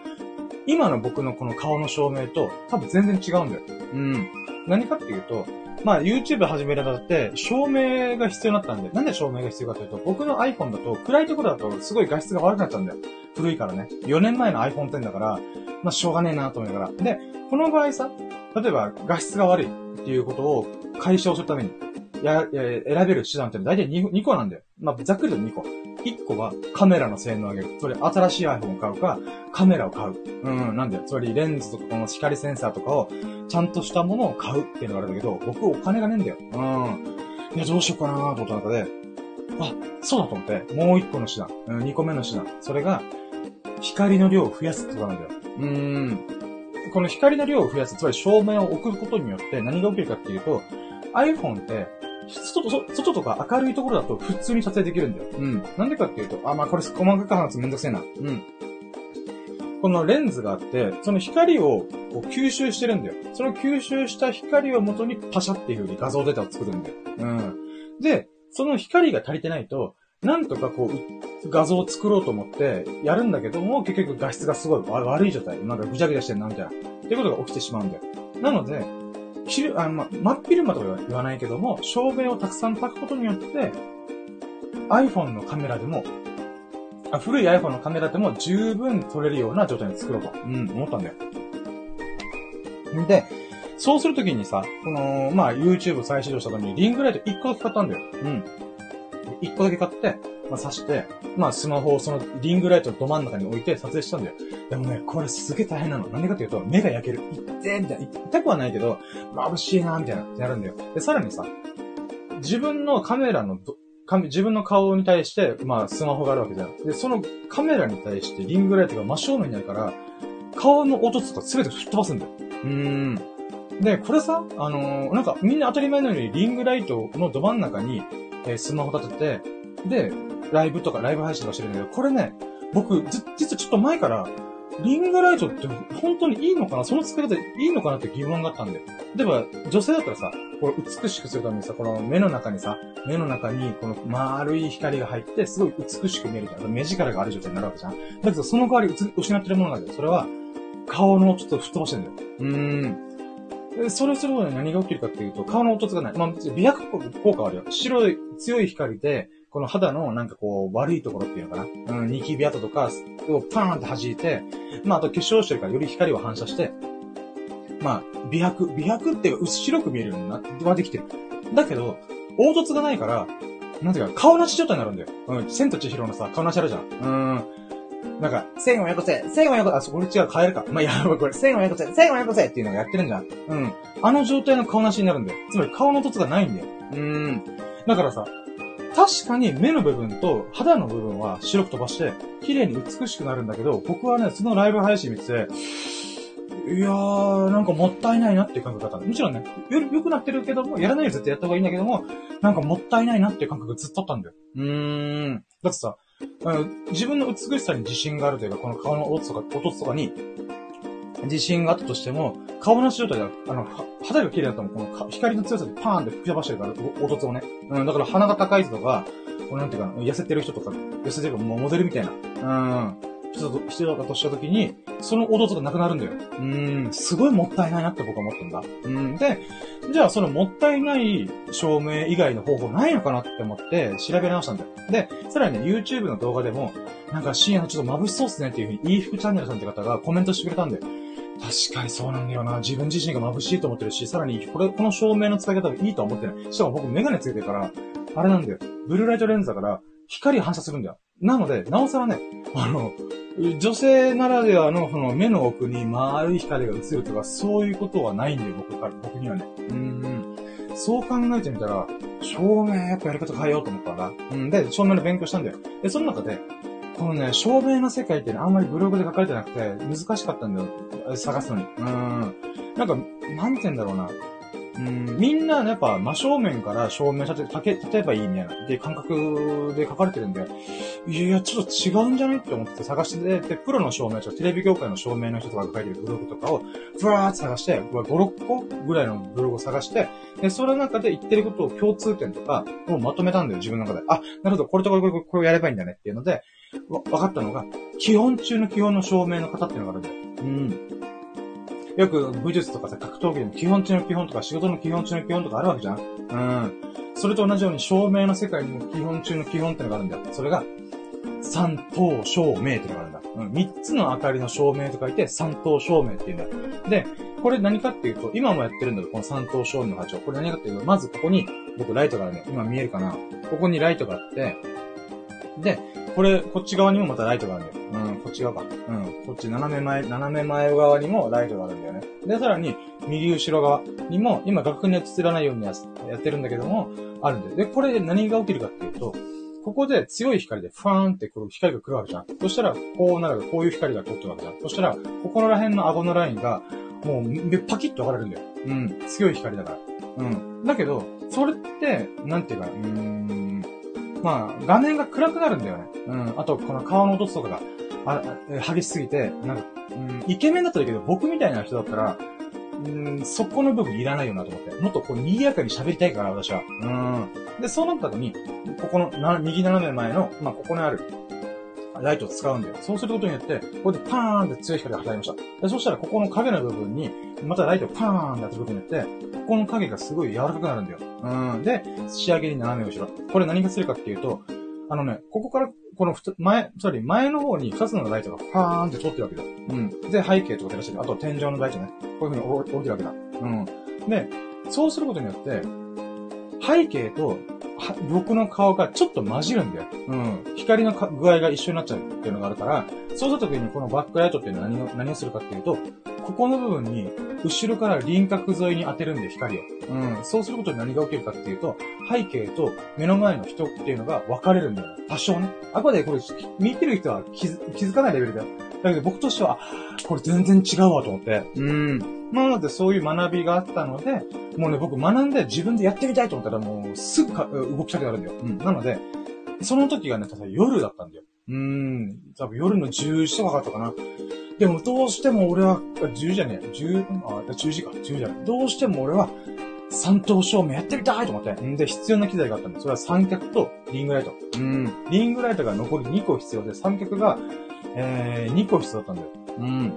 S1: 今の僕のこの顔の照明と多分全然違うんだよ。うん。何かっていうと、まあ YouTube 始めるだって、照明が必要になったんで、なんで照明が必要かというと、僕の iPhone だと暗いところだとすごい画質が悪くなっちゃうんだよ。古いからね。4年前の iPhone X だから、まあしょうがねえなと思いながら。で、この場合さ、例えば画質が悪いっていうことを解消するために、や、や選べる手段って大体 2, 2個なんだよ。まあ、ざっくりと2個。1個はカメラの性能を上げる。つまり新しい iPhone を買うか、カメラを買う。うん、なんだよ。つまりレンズとかこの光センサーとかをちゃんとしたものを買うっていうのがあるんだけど、僕お金がねえんだよ。うん。いや、どうしようかなと思った中で、あ、そうだと思って、もう1個の手段。うん、2個目の手段。それが、光の量を増やすってことなんだよ。うーん。この光の量を増やす、つまり照明を置くことによって何が起きるかっていうと、iPhone って、外と、外とか明るいところだと普通に撮影できるんだよ。うん。なんでかっていうと、あ、まあこれ細かく話すめんどくせえな。うん。このレンズがあって、その光をこう吸収してるんだよ。その吸収した光を元にパシャっていう風に画像データを作るんだよ。うん。で、その光が足りてないと、なんとかこう、画像を作ろうと思ってやるんだけども、結局画質がすごい悪い状態。なんかぐちゃぐちゃしてるな、みたいな。っていうことが起きてしまうんだよ。なので、昼あの、ま、真っ昼間とか言わないけども、照明をたくさん焚くことによって、iPhone のカメラでも、あ古い iPhone のカメラでも十分撮れるような状態に作ろうと、うん、思ったんだよ。んで、そうするときにさ、この、まあ、YouTube 再始動した時にリングライト1個だけ買ったんだよ。うん。1個だけ買って、まあ、刺して、まあ、スマホをそのリングライトのど真ん中に置いて撮影したんだよ。でもね、これすげえ大変なの。なんでかっていうと、目が焼ける。痛ってみたいな。痛くはないけど、眩しいなみたいな、ってなるんだよ。で、さらにさ、自分のカメラの自分の顔に対して、まあ、スマホがあるわけじゃん。で、そのカメラに対してリングライトが真正面にあるから、顔の音とか全て吹っ飛ばすんだよ。うーん。で、これさ、あのー、なんかみんな当たり前のようにリングライトのど真ん中に、えー、スマホ立てて、で、ライブとかライブ配信とかしてるんだけど、これね、僕、実はちょっと前から、リングライトって本当にいいのかな？その作り方いいのかなって疑問があったんで。例えば、女性だったらさ、これ美しくするためにさ、この目の中にさ、目の中にこの丸い光が入って、すごい美しく見えるから、目力がある状態になるわけじゃん。だけど、その代わり失ってるものなんだよ。それは、顔のちょっと吹っ飛ばしてるんだよ。うーん。それをすることに何が起きるかっていうと、顔の凹凸がない。まあ、美白効果はあるよ。白い強い光で、この肌のなんかこう、悪いところっていうのかな？うん、ニキビ跡とかをパーンって弾いて、まあ、あと化粧してるからより光を反射して、まあ、美白、美白っていう薄白く見えるようになってはできてる。だけど、凹凸がないから、なんていうか、顔なし状態になるんだよ。うん、千と千尋のさ、顔なしあるじゃん。うん。なんか、千をよこせ、千をよこせ、あ、そこれ違う、変えるか。まあ、やばい、これ、千をよこせ、千をよこせっていうのをやってるんじゃん。うん。あの状態の顔なしになるんだよ。つまり顔の凸がないんだよ。うん。だからさ、確かに目の部分と肌の部分は白く飛ばして、綺麗に美しくなるんだけど、僕はね、そのライブ配信見てて、いやー、なんかもったいないなっていう感覚だった。もちろんね、よ、良くなってるけども、やらないよ絶対やった方がいいんだけども、なんかもったいないなっていう感覚がずっとあったんだよ。うーん。だってさ、あの自分の美しさに自信があるというか、この顔の音とか、音とかに、自信があったとしても、顔なし状態で、あの、肌が綺麗だったらこの光の強さでパーンって吹き飛ばしてるから、凹凸をね。うん、だから鼻が高い人とか、こうなんていうか、痩せてる人とか、痩せてるかもうモデルみたいな。うん。人と人だとした時に、その弟がなくなるんだよ。うん、すごいもったいないなって僕は思ってんだ。うん、で、じゃあそのもったいない証明以外の方法ないのかなって思って調べ直したんだよ。で、さらにね、YouTube の動画でも、なんか深夜のちょっと眩しそうっすねっていうふうに、いい服チャンネルさんって方がコメントしてくれたんだよ。確かにそうなんだよな。自分自身が眩しいと思ってるし、さらに、これ、この照明の使い方がいいとは思ってない。しかも僕メガネつけてるから、あれなんだよ。ブルーライトレンズだから、光反射するんだよ。なので、なおさらね、あの、女性ならではの、その目の奥に丸い光が映るとか、そういうことはないんだよ、僕から、僕にはね。うん、そう考えてみたら、照明やっぱやり方変えようと思ったんだ。うん。で、照明の勉強したんだよ。で、その中で、このね、照明の世界ってね、あんまりブログで書かれてなくて、難しかったんだよ。探すのに。うん。なんか、なんて言うんだろうな。うん、みんな、ねやっぱ、真正面から照明立て、立てばいいみたいな、で、感覚で書かれてるんで、いやいや、ちょっと違うんじゃないって思って探してで、プロの照明、テレビ業界の照明の人とかが書いてるブログとかを、ふわーって探して、5、6個ぐらいのブログを探して、で、その中で言ってることを共通点とかをまとめたんだよ、自分の中で。あ、なるほど、これとこれ、これ、これをやればいいんだねっていうので、わ、分かったのが、基本中の基本の照明の方っていうのがあるんだよ。うん。よく武術とかさ、格闘技でも基本中の基本とか仕事の基本中の基本とかあるわけじゃんうん。それと同じように照明の世界にも基本中の基本ってのがあるんだよ。それが、三等照明ってのがあるんだ。うん。三つの明かりの照明と書いて三等照明って言うんだ。で、これ何かっていうと、今もやってるんだけど、この三等照明の波長。これ何かっていうと、まずここに、僕ライトがあるね。今見えるかなここにライトがあって、で、これ、こっち側にもまたライトがあるんだよ。うん、こっち側か。うん、こっち斜め前、斜め前側にもライトがあるんだよね。で、さらに、右後ろ側にも、今楽譜に映らないようにやってるんだけども、あるんだよ。で、これで何が起きるかっていうと、ここで強い光でファーンってこう光が来るわけじゃん。そしたら、こうなる、こういう光が通ってるわけじゃん。そしたら、ここら辺の顎のラインが、もう、パキッと分かれるんだよ。うん。強い光だから。うん。だけど、それって、なんていうか、うーん、まあ、画面が暗くなるんだよね。うん。あと、この顔の音とかが、あ、激しすぎて、なんか、うん、イケメンだったらいいけど、僕みたいな人だったら、うん、そこの部分いらないよなと思って。もっとこう、賑やかに喋りたいから、私は。うん。で、そうなった時に、ここの、な、右斜め前の、まあ、ここにある、ライトを使うんだよ。そうすることによって、ここでパーンって強い光が当たりました。でそしたら、ここの影の部分に、またライトをパーンって当てることによって、ここの影がすごい柔らかくなるんだよ。うん。で、仕上げに斜め後ろ。これ何がするかっていうと、あのね、ここからこのふ、前、つまり前の方に二つのライトがパーンって通ってるわけだ。うん。で、背景とか照らしてる。あと天井のライトね。こういう風に置いてるわけだ。うん。で、そうすることによって、背景と、僕の顔がちょっと混じるんだよ。うん。光の具合が一緒になっちゃうっていうのがあるから、そうするときにこのバックライトって何を、何をするかっていうと、ここの部分に、後ろから輪郭沿いに当てるんで、光を。うん。そうすることで何が起きるかっていうと、背景と目の前の人っていうのが分かれるんだよ。多少ね。あくまでこれ、見てる人は気づ気づかないレベルだよ。だけど僕としては、これ全然違うわと思って。うん。なのでそういう学びがあったので、もうね、僕学んで自分でやってみたいと思ったらもうすぐか動きたくなるんだよ。うん。なので、その時がね、夜だったんだよ。うーん。多分夜の10時とかだったかな。でもどうしても俺は、10じゃねえ、10、あ、10時か、10じゃない。どうしても俺は、三等照明やってみたいと思って。んで、必要な機材があったんで、それは三脚とリングライト。うん。リングライトが残り2個必要で、三脚が、えー、2個必要だったんだよ。うん。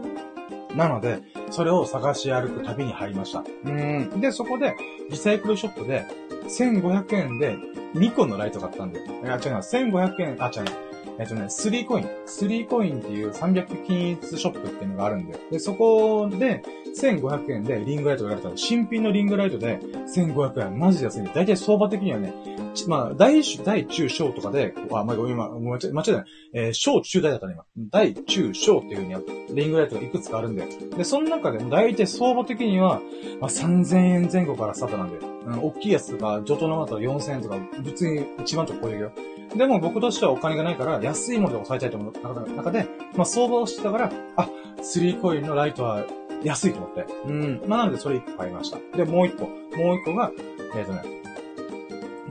S1: なので、それを探し歩く旅に入りました。うん。で、そこで、リサイクルショップで、1500円で2個のライト買ったんだよ。いや、違うな、1500円、あ、違うえっとね、3コイン。3コインっていう300均一ショップっていうのがあるんだよ。で、そこで、1500円でリングライトがやれたら、新品のリングライトで1500円。マジで安いんだ。だいたい相場的にはね、まあ、大、大、中、小とかで、あ、まあ、今、間違いない。えー、小、中、大だったね、今。大、中、小っていう風にあって、リングライトがいくつかあるんだよ。で、その中でも大体相場的には、まあ、3000円前後からスタートなんだよ。うん、大きいやつとか、ジョトのだと4000円とか、普通に1万とか超えるよ。でも僕としてはお金がないから、安いもので抑えたいと思う中で、まあ相場をしてたから、あ、3コインのライトは安いと思って。うん。まあなのでそれ1個買いました。で、もう1個。もう1個が、えっ、ー、とね、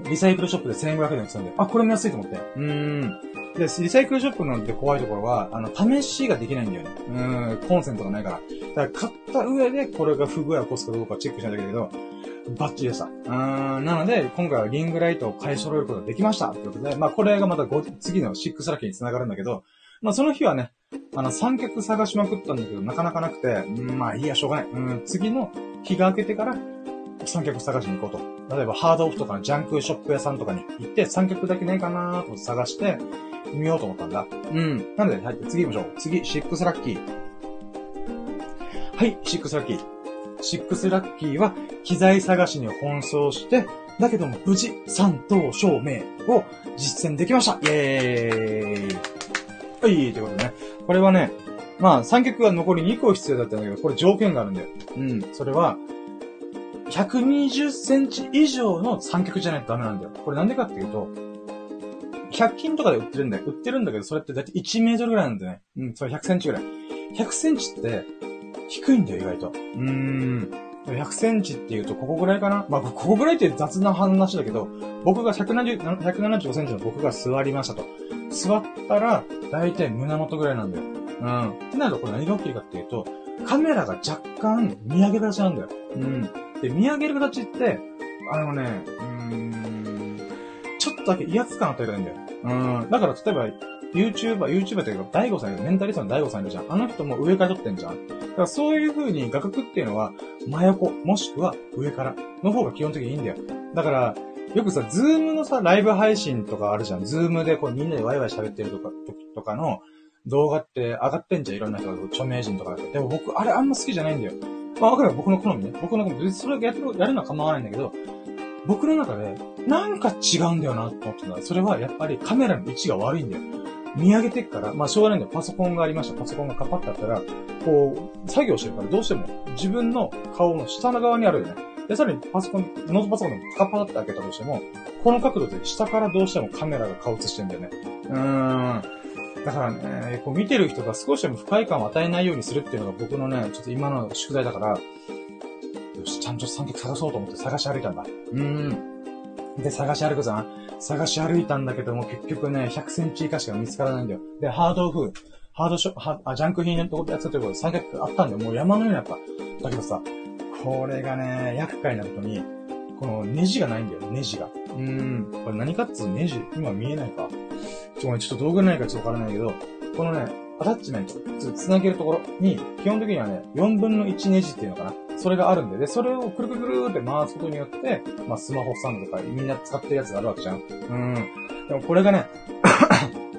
S1: リサイクルショップで1500円で売ってたんで、あ、これも安いと思って。うん。で、リサイクルショップなんて怖いところは、あの、試しができないんだよね。うん、コンセントがないから。だから買った上で、これが不具合を起こすかどうかチェックしないといけないけど、バッチリでした。うん、なので、今回はリングライトを買い揃えることができました。ということで、まあこれがまた次の6ラッキーに繋がるんだけど、まあその日はね、あの、三脚探しまくったんだけど、なかなかなくて、うん、まあいいや、しょうがない。うん、次の日が明けてから、三脚探しに行こうと。例えば、ハードオフとかジャンクショップ屋さんとかに行って、三脚だけないかなーと探して、見ようと思ったんだ。うん。なので、はい、次行きましょう。次、シックスラッキー。はい、シックスラッキー。シックスラッキーは、機材探しに奔走して、だけども無事、三灯照明を実践できましたイェーイはい、ということでね。これはね、まあ、三脚は残り2個必要だったんだけど、これ条件があるんだよ。うん。それは、120センチ以上の三脚じゃないとダメなんだよ。これなんでかっていうと、100均とかで売ってるんだよ。売ってるんだけど、それってだいたい1メートルぐらいなんだよね。うん、それ100センチぐらい。100センチって、低いんだよ、意外と。うーん。100センチって言うと、ここぐらいかな？まあ、ここぐらいって雑な話だけど、僕が170、175センチの僕が座りましたと。座ったら、だいたい胸元ぐらいなんだよ。うん。ってなると、これ何が起きるかっていうと、カメラが若干見上げる形なんだよ。うん。で、見上げる形って、あのね、うーん、ちょっとだけ威圧感与えるんだよ。うん。だから、例えば、YouTuber、YouTuber っていうか、大悟さんメンタリストの大悟さんいるじゃん。あの人も上から撮ってんじゃん。だからそういう風に画角っていうのは、真横、もしくは上からの方が基本的にいいんだよ。だから、よくさ、 Zoom のさ、ライブ配信とかあるじゃん。 Zoom でこうみんなでワイワイ喋ってるとか、とかの動画って上がってんじゃん。いろんな人が、著名人とかで。でも僕、あれあんま好きじゃないんだよ。まあ、わかる僕の好みね。僕の好み。それをやるやるのは構わないんだけど、僕の中で、なんか違うんだよなって思ってた。それはやっぱりカメラの位置が悪いんだよ。見上げてっから、まあ、しょうがないんだよ。パソコンがありました。パソコンがカパってあったら、こう、作業してるからどうしても自分の顔の下の側にあるよね。で、さらにパソコン、ノートパソコンでカパって開けたとしても、この角度で下からどうしてもカメラが顔映してんだよね。うーん。だからね、こう見てる人が少しでも不快感を与えないようにするっていうのが僕のね、ちょっと今の宿題だから、よし、ちゃんと三脚探そうと思って探し歩いたんだ。うーん。で、探し歩くじゃん。探し歩いたんだけども、結局ね、100センチ以下しか見つからないんだよ。で、ハードオフ、ハードショはあ、ジャンク品のとこでやってたところで三脚あったんだよ。もう山のようにあった。だけどさ、これがね、厄介なことに、このネジがないんだよ、ネジが。うーん。これ何かっつうネジ、今見えないか。ちょ、ちょっと道具ないかちょっとわからないけど、このね、アタッチメント、つなげるところに、基本的にはね、4分の1ネジっていうのかな。それがあるんで、で、それをくるくるくるって回すことによって、まあ、スマホスタンドとかみんな使ってるやつがあるわけじゃん。うん。でもこれがね、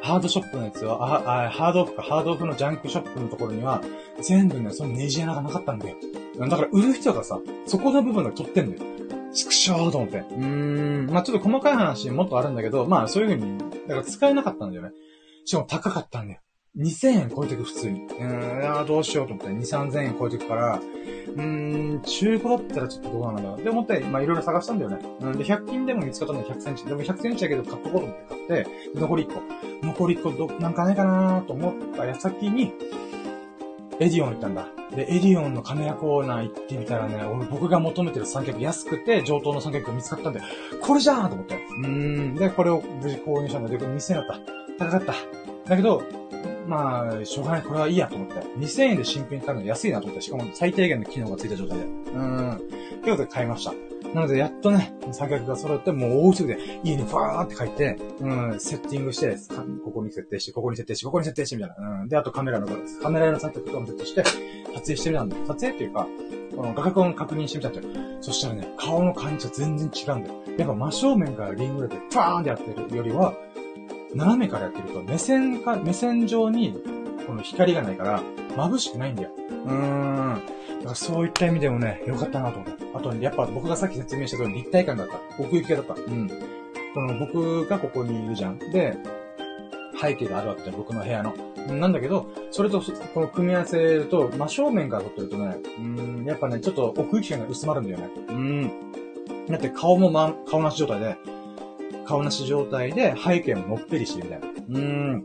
S1: ハードショップのやつは、あ、あ、ハードオフか、ハードオフのジャンクショップのところには、全部ね、そのネジ穴がなかったんだよ。だから売る人がさ、そこの部分が取ってんだよ。ちくしょーと思って。うーん。まあちょっと細かい話もっとあるんだけど、まあそういう風に、だから使えなかったんだよね。しかも高かったんだよ。2000円超えていく、普通に。うーん、どうしようと思って、2、3000円超えていくから、うーん、中古だったらちょっとどうなんだろう。って思って、まあいろいろ探したんだよね。うん、で、100均でも見つかったの100センチ。でも100センチだけど買っとこうと思って買って、残り1個。残り1個ど、なんかないかなと思った矢先に、エディオン行ったんだ。で、エディオンのカメラコーナー行ってみたらね、俺僕が求めてる三脚安くて上等の三脚が見つかったんで、これじゃーんと思って。うーん。で、これを無事購入したんだけど、2000円だった。高かった。だけど、まあ、しょうがない、これはいいやと思って。2000円で新品買うの安いなと思って、しかも最低限の機能がついた状態で。うん。ということで買いました。なので、やっとね、三脚が揃って、もう大急ぎで家にファーって書いて、うん、セッティングして、ここに設定して、ここに設定して、ここに設定して、みたいな。うん。で、あとカメラの、カメラ用の三脚とかも設定して、撮影してみたんだ。撮影っていうか、この画角を確認してみたんだよ。そしたらね、顔の感じは全然違うんだよ。やっぱ真正面からリングでファーってやってるよりは、斜めからやってると、目線か、目線上に、この光がないから、眩しくないんだよ。うーん。だからそういった意味でもね、良かったなと思う。あと、やっぱ僕がさっき説明した通り立体感だった。奥行きがだった。うん。その僕がここにいるじゃん。で、背景があるわけじゃん、僕の部屋の。なんだけど、それと、この組み合わせと、真正面から撮ってるとね、うん、やっぱね、ちょっと奥行きが薄まるんだよね。うん。だって顔もま、顔なし状態で、顔なし状態で背景ものっぺりしてるみたいな。うん。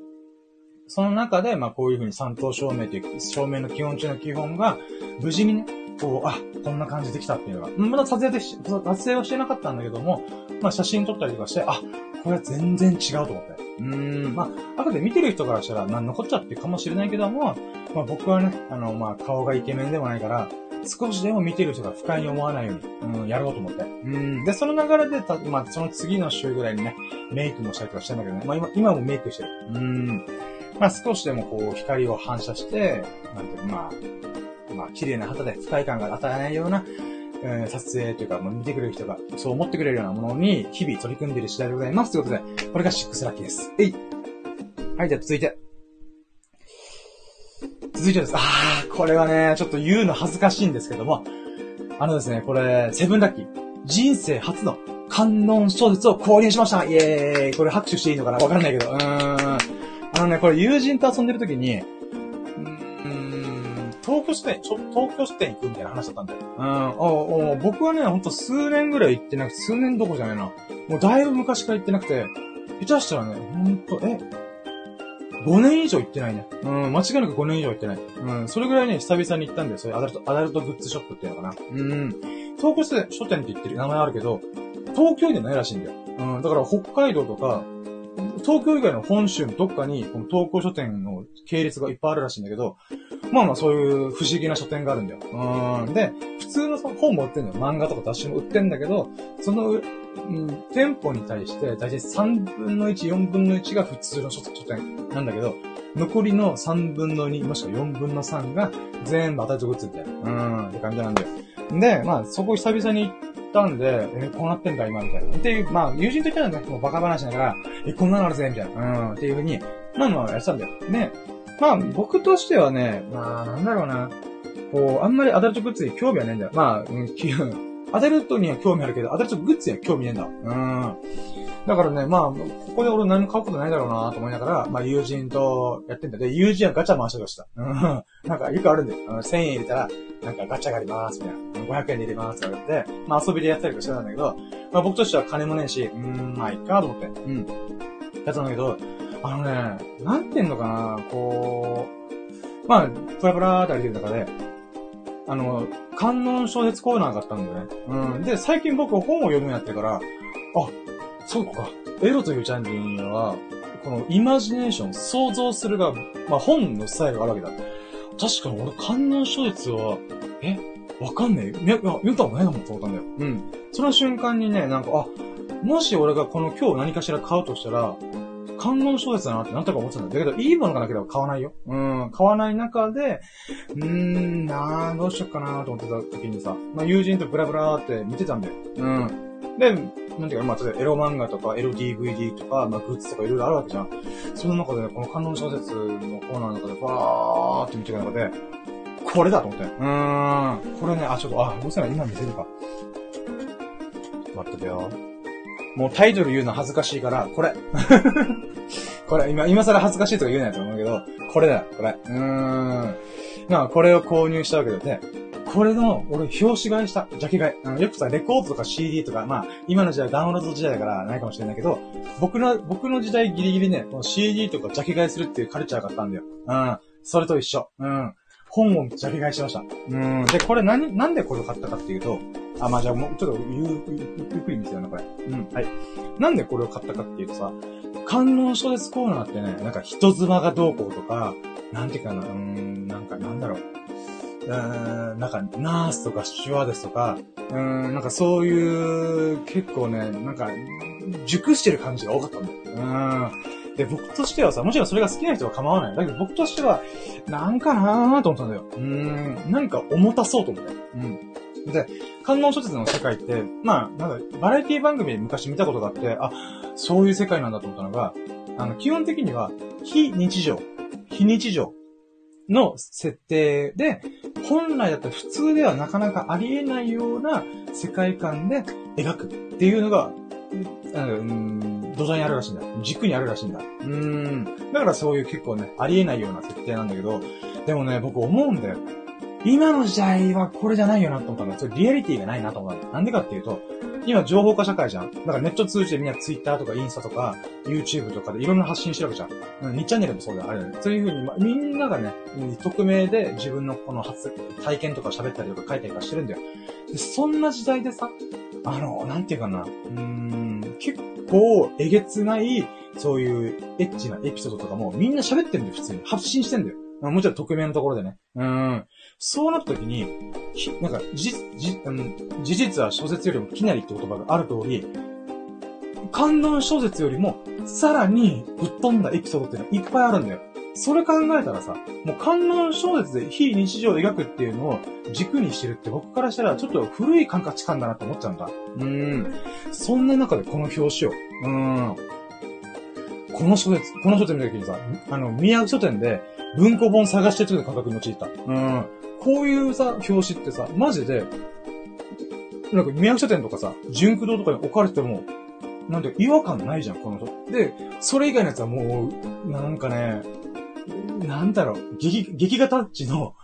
S1: その中で、まあこういうふうに三等照明という照明の基本中の基本が、無事にね、こう、あ、こんな感じできたっていうのが、まだ撮影でし、撮影はしてなかったんだけども、まあ写真撮ったりとかして、あ、これは全然違うと思って。うーん、まあ、後で見てる人からしたら、なん残っちゃってかもしれないけども、まあ僕はね、あの、まあ顔がイケメンでもないから、少しでも見てる人が不快に思わないように、うん、やろうと思って。うん。で、その流れで、た、まあ、その次の週ぐらいにね、メイクもしたりとかしたんだけどね。まあ今、今もメイクしてる。うん。まあ少しでもこう、光を反射して、なんていうまあ、まあ、綺麗な旗で不快感が与えないような、えー、撮影というか、もう見てくれる人が、そう思ってくれるようなものに、日々取り組んでいる次第でございます。ということで、これが6ラッキーです。えいはい、じゃあ続いて。続いてです。あー、これはね、ちょっと言うの恥ずかしいんですけども、あのですね、これ、セブンラッキー。人生初の観音小説を購入しましたイエーイこれ拍手していいのかな？わかんないけど。うーん。あのね、これ友人と遊んでる時に、東京支店、ちょ、東京支店行くみたいな話だったんだよ。うん。おお僕はね、ほんと数年ぐらい行ってなくて、数年どころじゃないな。もうだいぶ昔から行ってなくて、下手したらね、ほんと、え、5年以上行ってないね。うん、間違いなく5年以上行ってない。うん、それぐらいね、久々に行ったんだよ。そういうアダルト、アダルトグッズショップっていうのかな。うん。東京書店って言ってる名前あるけど、東京にはないらしいんだよ。うん、だから北海道とか、東京以外の本州のどっかに、この東京書店の系列がいっぱいあるらしいんだけど、まあまあそういう不思議な書店があるんだよ。うん。で、普通の本も売ってんだよ。漫画とか雑誌も売ってんだけど、その、うん、店舗に対して、だいたい3分の1、4分の1が普通の書店なんだけど、残りの3分の2、もしくは4分の3が全部当たりとグッズって。うん、って感じなんだよ。で、まあそこ久々に行ったんで、えこうなってんだ今、みたいな。っていう、まあ友人と言ったらね、もうバカ話だから、え、こんなのあるぜ、みたいな。うん、っていうふうに、まあまあやってたんだよ。で、まあ、僕としてはね、まあ、なんだろうな。こう、あんまりアダルトグッズに興味はないんだよ。まあ、うん、アダルトには興味あるけど、アダルトグッズには興味ないんだ。うん。だからね、まあ、ここで俺何も買うことないだろうなと思いながら、まあ、友人とやってんだで、友人はガチャ回してました。うん。なんか、よくあるんだよ。1000円入れたら、なんかガチャがあります、みたいな。500円で入れます、って言われて、まあ、遊びでやったりとかしてたんだけど、まあ、僕としては金もねえし、うーん、まあ、いいかと思って。うん。やったんだけど、あのね、なんて言うのかな、こう、まあ、プラプラーって歩いてる中で、あの、観音小説コーナーがあったんだよね。うん。で、最近僕本を読むようになってから、あ、そうか。エロというジャンルには、このイマジネーション、想像するが、まあ本のスタイルがあるわけだ。確かに俺観音小説は、えわかんねえ。いや、読んだことないかもと思ったんだよ。うん。その瞬間にね、なんか、あ、もし俺がこの今日何かしら買うとしたら、観音小説だなってなんとか思ってたんだ。けど、いいものがなければ買わないよ。うん、買わない中で、うーん、なー、どうしよっかなと思ってた時にさ、まあ、友人とブラブラーって見てたんだよ。うん。で、なんていうか、まあ、例えばエロ漫画とか、エロ DVD とか、まあ、グッズとかいろいろあるわけじゃん。その中でね、この観音小説のコーナーの中で、バーって見てる中で、これだと思って。うーん。これね、あ、ちょっと、あ、どうせな今見せるか。待っててよ。もうタイトル言うの恥ずかしいから、これ。これ、今、今更恥ずかしいとか言うなやと思うけど、これだよ、これ。うーん。まあ、これを購入したわけで、ね、これの、俺、表紙買いした。ジャケ買い。あの、よくさ、レコードとか CD とか、まあ、今の時代ダウンロード時代だからないかもしれないけど、僕の、僕の時代ギリギリね、この CD とかジャケ買いするっていうカルチャーがあったんだよ。うん。それと一緒。うん。本をジャケ買いしました。うん。で、これ何、なんでこれを買ったかっていうと、あ、まあ、じゃあもう、ちょっとゆ、ゆ、ゆっくり見せような、これ。うん、はい。なんでこれを買ったかっていうとさ、観音小説コーナーってね、なんか人妻がどうこうとか、なんていうかな、うーん、なんかなんだろう。うーん、なんか、ナースとかシュワーデスとか、うーん、なんかそういう、結構ね、なんか、熟してる感じが多かったんだよ。うーん。で、僕としてはさ、もちろんそれが好きな人は構わない。だけど僕としては、なんかなーと思ったんだよ。うーん、何か重たそうと思って。うん。で、観音小説の世界って、まあ、なんか、バラエティ番組で昔見たことがあって、あ、そういう世界なんだと思ったのが、あの、基本的には、非日常、非日常の設定で、本来だったら普通ではなかなかありえないような世界観で描くっていうのが、あのうん、土台にあるらしいんだ。軸にあるらしいんだ。うん。だからそういう結構ね、ありえないような設定なんだけど、でもね、僕思うんだよ。今の時代はこれじゃないよなと思ったんだ。それリアリティがないなと思った。なんでかっていうと、今情報化社会じゃん。だからネット通じてみんな Twitter とかインスタとか YouTube とかでいろんな発信してるわけじゃん。2チャンネルもそうだよ。あれだね。そういうふうに、ま、みんながね、匿名で自分のこの発、体験とか喋ったりとか書いたりとかしてるんだよ。で、そんな時代でさ、あの、なんていうかな、うーん、結構えげつない、そういうエッチなエピソードとかもみんな喋ってるんだよ、普通に。発信してんだよ。もちろん匿名のところでね。うん。そうなった時に、なんか、じ、じ、うん、事実は小説よりもきなりって言葉がある通り、観音小説よりも、さらにぶっ飛んだエピソードっていうのはいっぱいあるんだよ。それ考えたらさ、もう観音小説で非日常を描くっていうのを軸にしてるって僕からしたらちょっと古い感覚感だなって思っちゃうんだ。うん。そんな中でこの表紙を。うん。この書説、この書店見た時にさ、あの、宮城書店で文庫本探してる時の感覚に陥った。うん。こういうさ、表紙ってさ、マジで、なんか宮城書店とかさ、純駆動とかに置かれても、なんで違和感ないじゃん、この人。で、それ以外のやつはもう、なんかね、なんだろう、劇、劇画タッチの、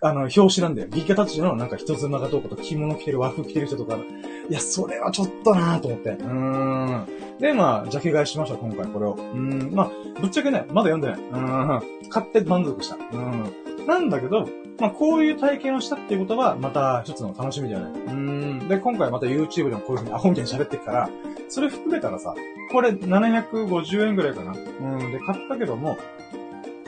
S1: あの、表紙なんだよ。劇画タッチのなんか人妻がどうかと着物着てる和服着てる人とか。いや、それはちょっとなぁと思って。うーん。で、まあ、ジャケ買いしました、今回これを。うーん。まあ、ぶっちゃけね、まだ読んでない。うん。買って満足した。うん。なんだけど、まあ、こういう体験をしたっていうことは、また一つの楽しみだよね。うん。で、今回また YouTube でもこういう風にアホみたいに喋ってくから、それ含めたらさ、これ750円ぐらいかな。うん。で、買ったけども、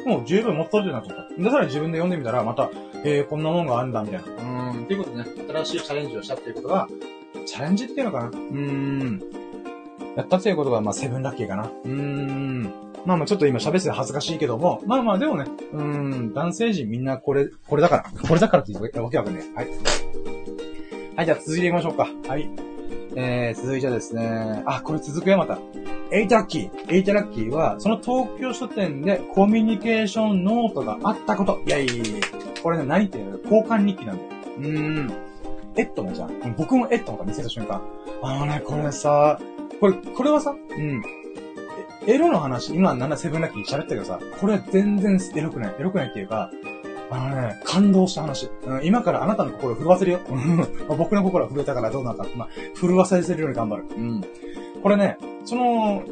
S1: もう十分持っとるなと思った。で、さらに自分で読んでみたら、また、えー、こんなもんがあるんだ、みたいな。うーん。っていうことでね、新しいチャレンジをしたっていうことが、チャレンジっていうのかな？うーん。やったっていうことが、まあ、セブンラッキーかな。うーん。まあまあちょっと今喋ってて恥ずかしいけども、まあまあでもね、うーん、男性陣みんなこれ、これだから、これだからって言うわけわかんねはい。はい、じゃあ続いていきましょうか。はい。えー、続いてはですね、あ、これ続くよ、また。 eight lucky。eight lucky は、その東京書店でコミュニケーションノートがあったこと。いやいやいやこれね、何っていうの交換日記なんだよ。うーん。エットもじゃん。僕もエットも見せた瞬間。あのね、これさ、これ、これはさ、うん。エロの話、今なんだ seven lucky 喋ったけどさ、これ全然エロくない。エロくないっていうか、あのね、感動した話。今からあなたの心を震わせるよ。僕の心は震えたからどうなるか。まあ、震わせるように頑張る。うん。これね、その、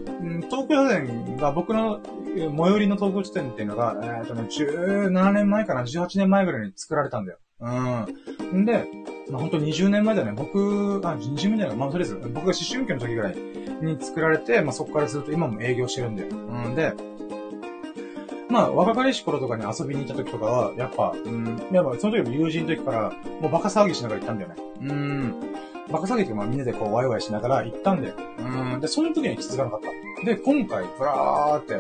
S1: 東京店が僕の最寄りの東京地点っていうのが、えっ、ー、とね、17年前かな、18年前ぐらいに作られたんだよ。うん。で、まあ、本当20年前だよね。僕、あ、20年前だよ。まあ、とりあえず、僕が思春期の時ぐらいに作られて、まあ、そこからずっと今も営業してるんだよ。うんで、まあ、若かりし頃とかに遊びに行った時とかは、やっぱ、うん、やっぱその時も友人の時から、もうバカ騒ぎしながら行ったんだよね。うん。バカ騒ぎってまあみんなでこうワイワイしながら行ったんだよ。うん。で、その時には気づかなかった。で、今回、ふらーって、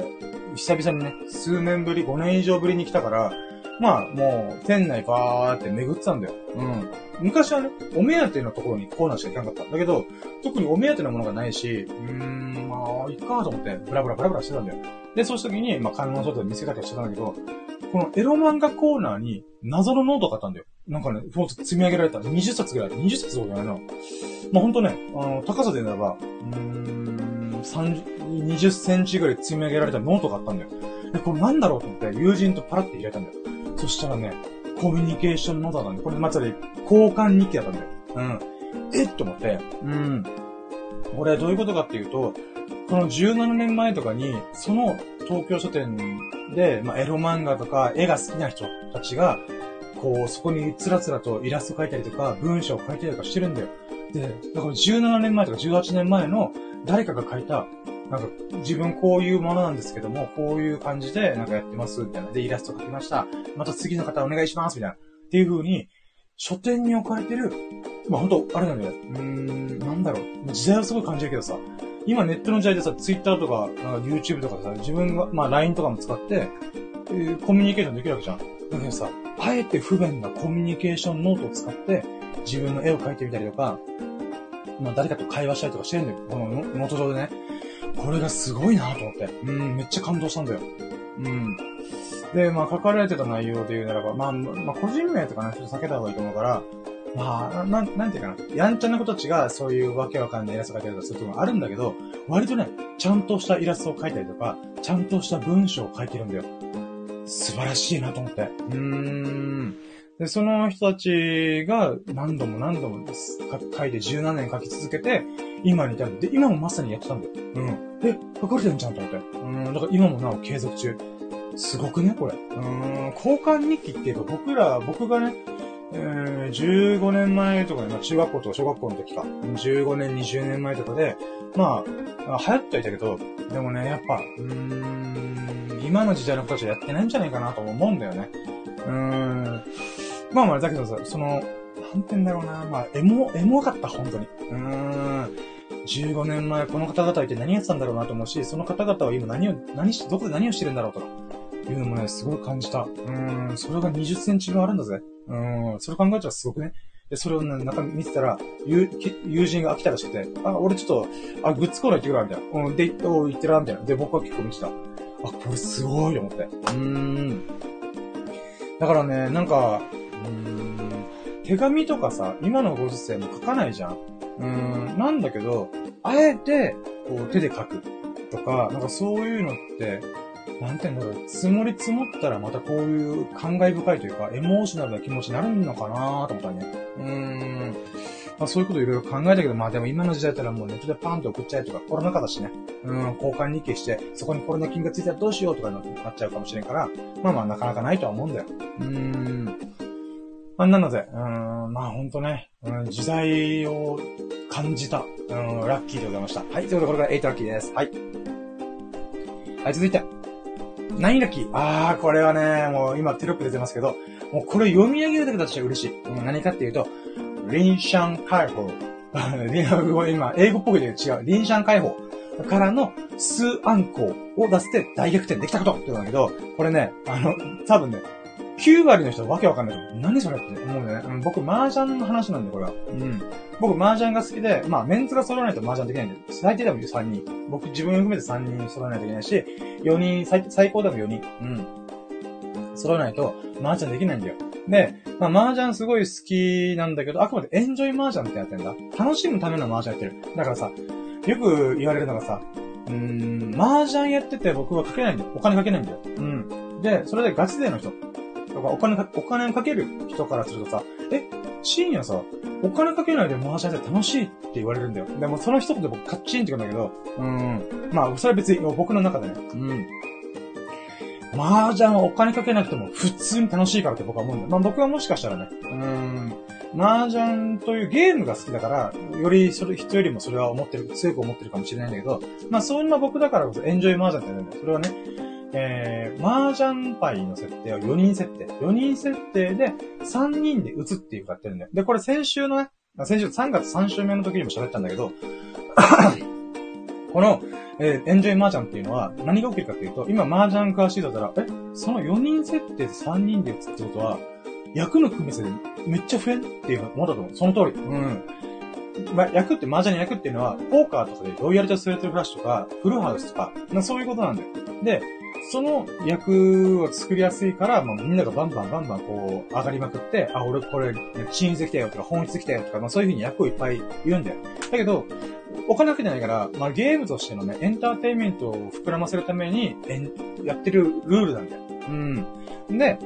S1: 久々にね、数年ぶり、5年以上ぶりに来たから、まあ、もう、店内バーって巡ってたんだよ。うん。昔はね、お目当てのところにコーナーしか行かなかった。だけど、特にお目当てのものがないし、うーん、まあ、いっかと思って、ブラブラブラブラしてたんだよ。で、そうした時に、まあ、観音外で見せ方してたんだけど、このエロ漫画コーナーに謎のノートがあったんだよ。なんかね、積み上げられた。20冊ぐらい、20冊とかじゃないな。まあ、ほんとね、あの、高さでならば、うーん、30、20センチぐらい積み上げられたノートがあったんだよ。で、これなんだろうと思って、友人とパラって開いたんだよ。そしたらね、コミュニケーションノートだったんで、これつまり交換日記だったんだよ。うん。えっ？と思って、うん。これどういうことかっていうと、この17年前とかに、その東京書店で、まあ、エロ漫画とか絵が好きな人たちが、こう、そこにつらつらとイラスト描いたりとか、文章を書いたりとかしてるんだよ。で、だから17年前とか18年前の誰かが書いた、なんか自分こういうものなんですけども、こういう感じでなんかやってます、みたいな。で、イラスト描きました。また次の方お願いします、みたいな。っていう風に、書店に置かれてる、まあ本当あれなんだよ。うーん、なんだろう。時代はすごい感じるけどさ、今ネットの時代でさ、ツイッターとか、YouTube とかさ、自分が、まあ LINE とかも使って、えー、コミュニケーションできるわけじゃん。だけどさ、あえて不便なコミュニケーションノートを使って、自分の絵を描いてみたりとか、まあ誰かと会話したりとかしてるんだよ。このノート上でね。これがすごいなと思って。うん、めっちゃ感動したんだよ。うん。で、まあ書かれてた内容で言うならば、まあ、まあ個人名とかね、ちょっと避けた方がいいと思うから、まあ、なん、なんていうかな。やんちゃな子たちがそういうわけわかんないイラスト描いたりとかするとこあるんだけど、割とね、ちゃんとしたイラストを描いたりとか、ちゃんとした文章を書いてるんだよ。素晴らしいなと思って。うーん。で、その人たちが何度も何度も書いて17年書き続けて、今に至る。で、今もまさにやってたんだよ。うん。え、書かれてんじゃんと思って。うん。だから今もなお継続中。すごくね、これ。うん。交換日記っていうか、僕ら、僕がね、えー、15年前とかね、まあ、中学校とか小学校の時か。15年、20年前とかで、まあ、流行ってはいたけど、でもね、やっぱ、うーん、今の時代の子たちはやってないんじゃないかなと思うんだよね。うーん。まあまあ、だけどさ、その、なんてんだろうな。まあ、エモ、エモかった、本当に。うーん。15年前、この方々いて何やってたんだろうなと思うし、その方々は今何を、何し、どこで何をしてるんだろうとか、いうのもね、すごい感じた。うーん、それが20センチ分あるんだぜ。うーん、それ考えたらすごくね。で、それをね、中見てたら、友、友人が飽きたらしくて、あ、俺ちょっと、あ、グッズコーナー行ってくるわ、みたいな。うん、で、お行ってら、みたいな。で、僕は結構見てた。あ、これすごいと思って。うーん。だからね、なんか、うーん、手紙とかさ、今のご時世も書かないじゃん。うーん、なんだけど、あえて、こう、手で書くとか、なんかそういうのって、なんて言うんだろう、積もり積もったらまたこういう感慨深いというか、エモーショナルな気持ちになるのかなと思ったね。うーん。まあそういうこといろいろ考えたけど、まあでも今の時代だったらもうネットでパンと送っちゃえとか、コロナ禍だしね。うん、交換日記して、そこにコロナ菌がついたらどうしようとかになっちゃうかもしれんから、まあまあなかなかないとは思うんだよ。うーん。まあなので、うん、まあほんとね、うん、時代を感じた、うん、ラッキーでございました。はい、ということでこれから8ラッキーです。はい。はい、続いて。何ラッキーあー、これはね、もう今テロップ出てますけど、もうこれ読み上げるだけだとして嬉しい。う、何かっていうと、リンシャン解放。今、英語っぽく言う違う。リンシャン解放からの数暗号を出して大逆転できたことって言うんだけど、これね、あの、多分ね、9割の人はわけわかんないと思う。何それって思うね。うん、僕、麻雀の話なんで、これは。うん。僕、麻雀が好きで、まあ、メンツが揃わないと麻雀できないんで、最低でも3人。僕、自分含めて3人揃わないといけないし、4人、最最高でも4人。うん。揃わないと、麻雀できないんだよ。で、まあ、麻雀すごい好きなんだけど、あくまでエンジョイ麻雀ってやってんだ。楽しむための麻雀やってる。だからさ、よく言われるのがさ、うーん、麻雀やってて僕はかけないんだよ。お金かけないんだよ。うん。で、それでガチ勢の人。とか、お金か、お金かける人からするとさ、え、深夜さ、お金かけないで回し合って楽しいって言われるんだよ。でもその一言で僕カッチンって言うんだけど、うん。まあ、それは別に僕の中でね、うん。麻雀はお金かけなくても普通に楽しいからって僕は思うんだよ。まあ僕はもしかしたらね、うん。麻雀というゲームが好きだから、よりそれ、人よりもそれは思ってる、強く思ってるかもしれないんだけど、まあそんな僕だからこそエンジョイ麻雀って言うんだよ。それはね、えー、麻雀牌の設定は4人設定。4人設定で3人で打つっていうかやってるんだよ。で、これ先週のね、先週3月3週目の時にも喋ったんだけど、この、えー、エンジョイ麻雀っていうのは何が起きるかっていうと、今麻雀詳しいだったら、え、その4人設定で3人で打つってことは、役の組み合わせでめっちゃ増えんっていう思ったと思う。その通り。うん。まあ、役って、麻雀の役っていうのは、ポーカーとかでロイヤルとスレットフラッシュとか、フルハウスとか、まあ、そういうことなんだよ。で、その役を作りやすいから、まあ、みんながバンバンバンバンこう、上がりまくって、あ、俺これ、チーズ来たよとか、本質来たよとか、まあそういうふうに役をいっぱい言うんだよ。だけど、お金わけじゃないから、まあゲームとしてのね、エンターテインメントを膨らませるために、やってるルールなんだよ。うん。で、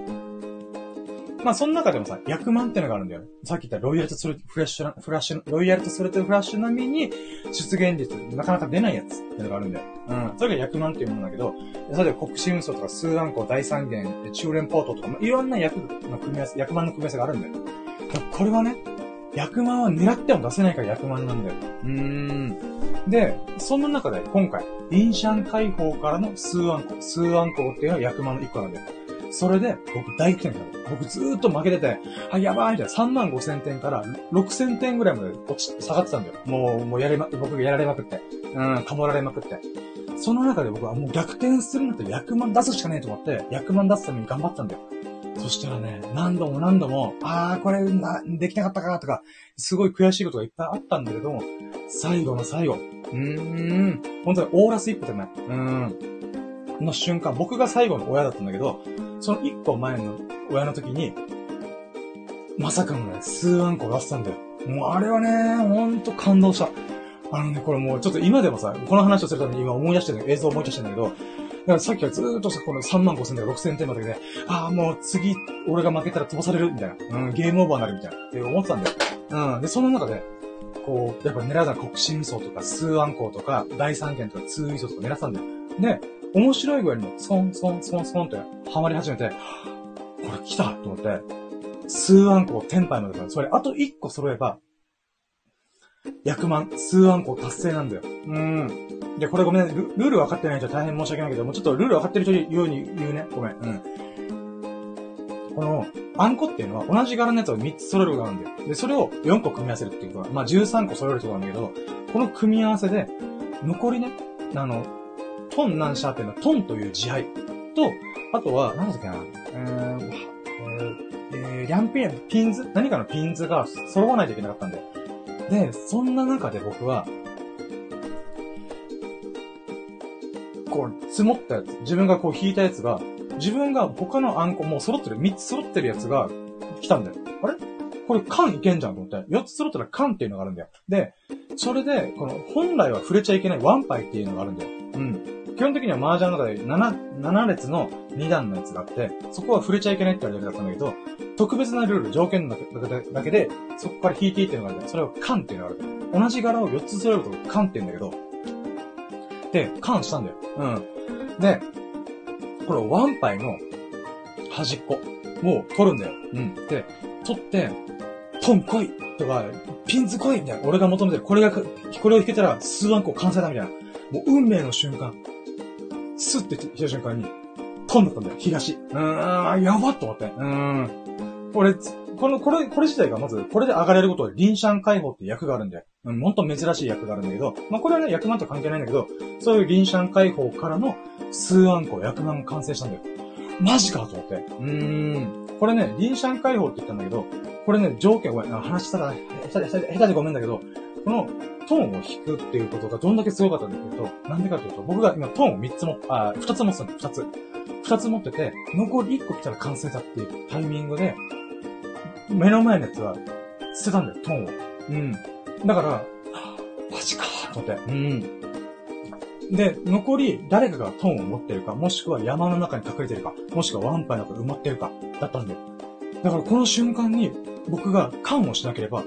S1: まあ、その中でもさ、役満ってのがあるんだよ。さっき言ったロイヤルとスルフラッシュ、フラッシュ、ロイヤルとスルトフラッシュ並みに出現率、なかなか出ないやつってのがあるんだよ。うん。それが役満っていうものだけど、例えば国士運送とかスーアンコ、大三元、中連ポートとか、いろんな役の組み合わせ、役満の組み合わせがあるんだよ。これはね、役満は狙っても出せないから役満なんだよ。うーん。で、そんな中で今回、インシャン解放からのスーアンコ、スーアンコっていうのは役満の一個なんだよ。それで、僕大逆転したの。僕ずーっと負けてて、あ、やばいみたいな。3万5千点から6千点ぐらいまで落ち、下がってたんだよ。もう、もうやれま、僕がやられまくって。うん、かもられまくって。その中で僕はもう逆転するんだったら役満出すしかねえと思って、役満出すために頑張ったんだよ。そしたらね、何度も何度も、あー、これな、できなかったかとか、すごい悔しいことがいっぱいあったんだけど、最後の最後、うーん、本当にオーラス一歩じゃない。うん。の瞬間、僕が最後の親だったんだけど、その一個前の親の時に、まさかのね、数万個出したんだよ。もうあれはね、ほんと感動した。あのね、これもうちょっと今でもさ、この話をするために今思い出してる、映像思い出してるんだけど、だからさっきはずーっとさ、この3万5千とか6千点までで、ああ、もう次、俺が負けたら飛ばされるみたいな。うん、ゲームオーバーになるみたいな。って思ってたんだよ。うん。で、その中で、こう、やっぱ狙うのは国心層とか、数暗号とか、大三元とか、通位層とか狙ってたんだよ。で、面白い具合にスコン、スコン、スコン、スコンってハマり始めて、これ来たと思って、数暗号テンパイまでから、それあと1個揃えば、100万、数アンコ達成なんだよ。うん。で、これごめんね、ルルール分かってない人は大変申し訳ないけど、もうちょっとルール分かってる人に言うように言うね。ごめん。うん。この、あんこっていうのは同じ柄のやつを3つ揃えることなんだよ。で、それを4個組み合わせるっていうことは、まあ13個揃えることなんだけど、この組み合わせで、残りね、あの、トンナンシャーっていうのはトンという字配と、あとは、何だっけな、えー、えー、リャンピン、ピンズ？何かのピンズが揃わないといけなかったんだよ。で、そんな中で僕は、こう、積もったやつ、自分がこう引いたやつが、自分が他のあんこもう揃ってる、3つ揃ってるやつが来たんだよ。あれ？これ缶いけんじゃんと思って。4つ揃ったら缶っていうのがあるんだよ。で、それで、この、本来は触れちゃいけないワンパイっていうのがあるんだよ。うん。基本的には麻雀の中で7、7列の2段のやつがあって、そこは触れちゃいけないって言われてだったんだけど、特別なルール、条件だけだけで、そこから引いていってのがあるんだよ。それを缶っていうのがある。同じ柄を4つ揃えると缶って言うんだけど、で、缶したんだよ。うん。で、これワンパイの端っこを取るんだよ。うん。で、取って、トン来いとか、ピンズ来いみたいな。俺が求めてる。これが、これを弾けたら、数ワンコ完成だみたいな。もう運命の瞬間。スッて弾いた瞬間に、トンだったんだよ。東。うーん、やばっと思って。うーん。これ、この、これ、これ自体がまず、これで上がれることで、臨シャン解放って役があるんだよ。うん、ほんと珍しい役があるんだけど、まあ、これはね、役満と関係ないんだけど、そういう臨シャン解放からの数案個、役満完成したんだよ。マジかと思って。うーん。これね、臨シャン解放って言ったんだけど、これね、条件、ごめん、話したら、下手で、下手でごめんだけど、このトーンを弾くっていうことがどんだけすごかったんだけど、なんでかというと、僕が今トーンを3つも、あ、2つ持ってたんだ、2つ。2つ持ってて、残り1個来たら完成だっていうタイミングで、目の前のやつは捨てたんだよ、トーンを。うん。だから、マジかと思って。うん。で、残り誰かがトーンを持ってるか、もしくは山の中に隠れてるか、もしくはワンパイの中に埋まってるか、だったんだよ。だからこの瞬間に僕が缶をしなければ、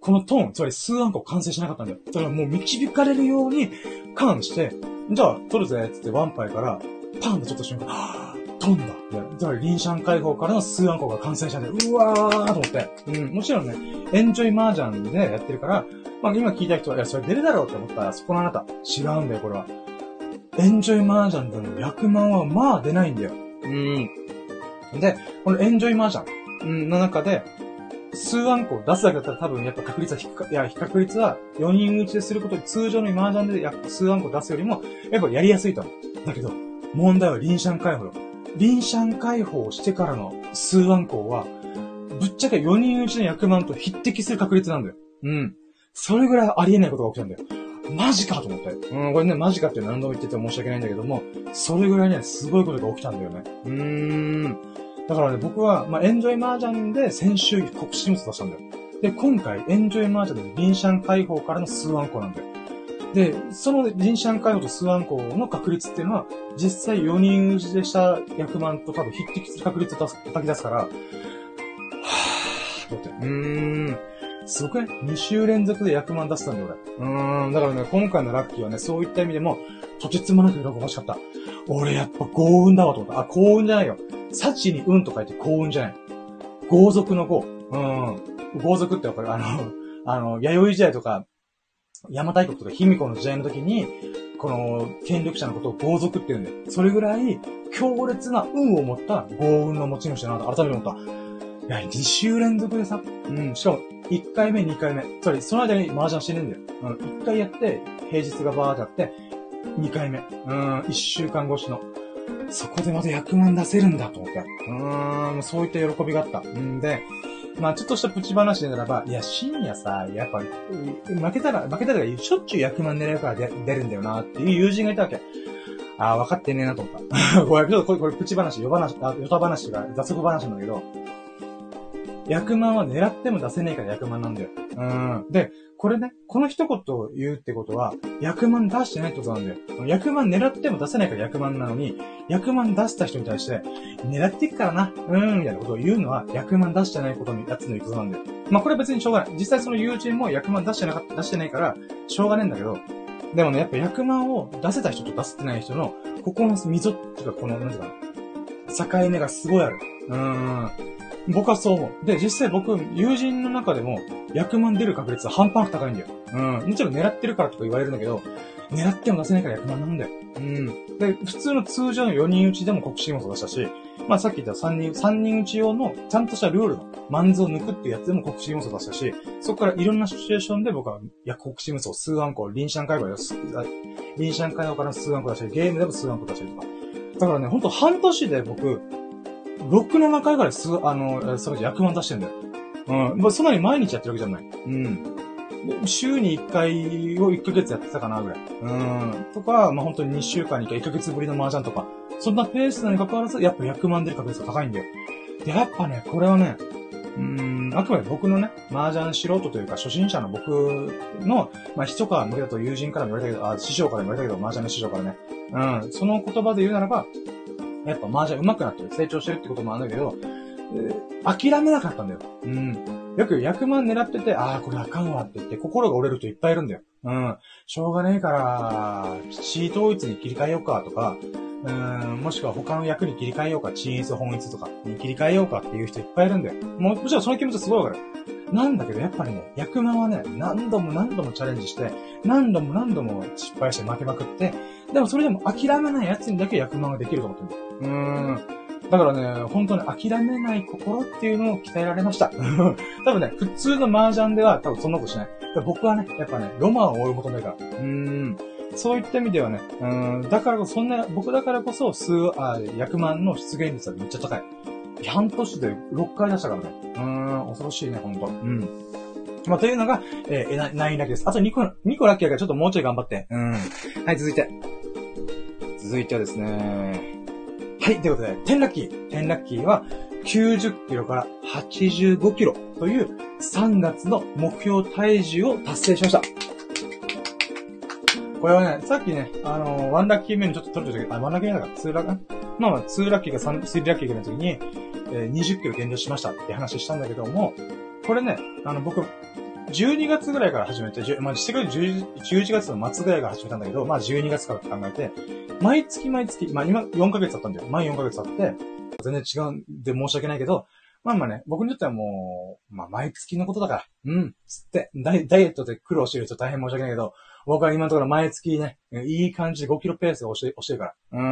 S1: このトーン、つまり数案個完成しなかったんだよ。だからもう導かれるように缶して、じゃあ取るぜ、つってワンパイからパンと取った瞬間、はぁ飛んだ。だから、リンシャン解放からの数案個が完成したんで、うわーと思って。うん、もちろんね、エンジョイマージャンでやってるから、まあ今聞いた人は、いや、それ出るだろうって思ったら、そこのあなた。違うんだよ、これは。エンジョイマージャンでの100万はまあ出ないんだよ。うん。で、このエンジョイマージャンの中で、数案個出すだけだったら多分やっぱ確率は低く、いや、確率は4人打ちですることで通常のマージャンで数案個出すよりも、やっぱやりやすいと思う。だけど、問題は臨シャン解放よ。臨シャン解放してからの数案項は、ぶっちゃけ4人打ちの100万と匹敵する確率なんだよ。うん。それぐらいありえないことが起きたんだよ。マジかと思って。うん、これね、マジかって何度も言ってて申し訳ないんだけども、それぐらいね、すごいことが起きたんだよね。うーん。だからね、僕は、まあ、エンジョイマージャンで先週告知物出したんだよ。で、今回、エンジョイマージャンで臨シャン解放からの数案項なんだよ。で、その臨シャン解放と数案項の確率っていうのは、実際4人打ちでした役満と多分匹敵する確率を叩き出すから、はぁーって。うーん。すごくね、2週連続で役満出したんだよ、俺。うーん。だからね、今回のラッキーはね、そういった意味でも、とてつもなく喜ばしかった。俺やっぱ幸運だわと思った。あ、幸運じゃないよ。幸に運と書いて幸運じゃない。豪族の豪。うん。豪族ってやっぱりあの、あの、弥生時代とか、邪馬台国とか卑弥呼の時代の時に、この、権力者のことを豪族って言うんだよ。それぐらい、強烈な運を持った豪運の持ち主だなと改めて思った。いや、2週連続でさ、うん、しかも、1回目、2回目。つまり、その間に麻雀してねえんだよ。うん、1回やって、平日がバーってあって、2回目。うん、1週間越しの。そこでまた100万出せるんだと思って。うーん、そういった喜びがあった。んで、まあちょっとしたプチ話でならば、いや、深夜さ、やっぱ、負けたら、負けたらしょっちゅう100万狙うから出るんだよなっていう友人がいたわけ。ああ、分かってねえなと思った。これ、ちょっとこれ、これプチ話、よ話、あ、よた話が、雑語話なんだけど、100万は狙っても出せねえから100万なんだよ。うん。で、これね、この一言を言うってことは、100万出してないってことなんだよ。100万狙っても出せないから100万なのに、100万出した人に対して、狙っていくからな、うーん、みたいなことを言うのは、100万出してないことに、やつの言うことなんだよ。まあ、これは別にしょうがない。実際その友人も100万出してなかった、出してないから、しょうがねえんだけど、でもね、やっぱ100万を出せた人と出せてない人の、ここの溝っていうか、この、なんていうか、境目がすごいある。うーん。僕はそう思う。で、実際僕、友人の中でも、100万出る確率は半端なく高いんだよ。うん。もちろん狙ってるからとか言われるんだけど、狙っても出せないから100万なんだよ。うん。で、普通の通常の4人打ちでも国士もそう出したし、まあさっき言った3人、3人打ち用のちゃんとしたルールの、マンズを抜くっていうやつでも国士無双出したし、そこからいろんなシチュエーションで僕は、いや、国士無双数案個、臨シャン会話よ、臨シャン会話から数案個出したり、ゲームでも数案個出したりとか。だからね、ほんと半年で僕、6、7回ぐらい数、あの、それ役満出してんだよ。うん。まあ、そんなに毎日やってるわけじゃない。うん。週に1回を1ヶ月やってたかな、ぐらい。うん。とか、まあ、本当に2週間に1回1ヶ月ぶりの麻雀とか、そんなペースに関わらず、やっぱ100万出る確率が高いんだよ。で、やっぱね、これはね、うん、あくまで僕のね、麻雀素人というか初心者の僕の、まあ、人から無理だと友人からも言われたけど、あ、師匠からも言われたけど、麻雀の師匠からね。うん、その言葉で言うならば、やっぱ麻雀上手くなってる、成長してるってこともあるんだけど、えー、諦めなかったんだよ。うん。よく100万狙ってて、ああ、これあかんわって言って心が折れる人いっぱいいるんだよ。うん。しょうがねえから、地位統一に切り替えようかとか、うん、もしくは他の役に切り替えようか、チーズ本一とかに切り替えようかっていう人いっぱいいるんだよ。ももちろんその気持ちすごいわかる。なんだけど、やっぱりね、役満はね、何度も何度もチャレンジして、何度も何度も失敗して負けまくって、でもそれでも諦めない奴にだけ役満ができると思ってる。うーん。だからね、本当に諦めない心っていうのを鍛えられました。多分ね、普通の麻雀では多分そんなことしない。僕はね、やっぱね、ロマンを追い求めるから。うーん。そういった意味ではね、うん、だからこそ、そんな、僕だからこそ、数、あ、100万の出現率はめっちゃ高い。半年で6回出したからね。うん、恐ろしいね、ほんと。うん。まあ、というのが、えー、9ラッキーです。あと2個、2個ラッキーだからちょっともうちょい頑張って。うん。はい、続いて。続いてはですね、はい、ということで、10ラッキー。10ラッキーは、90キロから85キロという3月の目標体重を達成しました。これはね、さっきね、あのー、ワンラッキー目にちょっと取るとき、あ、ワンラッキー目だから、ツーラッキー、まあまあ、ツーラッキーが3、スリーラッキーがの時に、えー、20キロ減量しましたって話したんだけども、これね、あの、僕、12月ぐらいから始めて、まあ、7月、11月の末ぐらいから始めたんだけど、まあ、12月から考えて、毎月毎月、まあ、今、4ヶ月あったんだよ。前4ヶ月あって、全然違うんで申し訳ないけど、まあまあね、僕にとってはもう、まあ毎月のことだから、うん、つって、ダイダイエットで苦労してる人大変申し訳ないけど、僕は今のところ毎月ね、いい感じで5キロペースで押して、押してるから。うん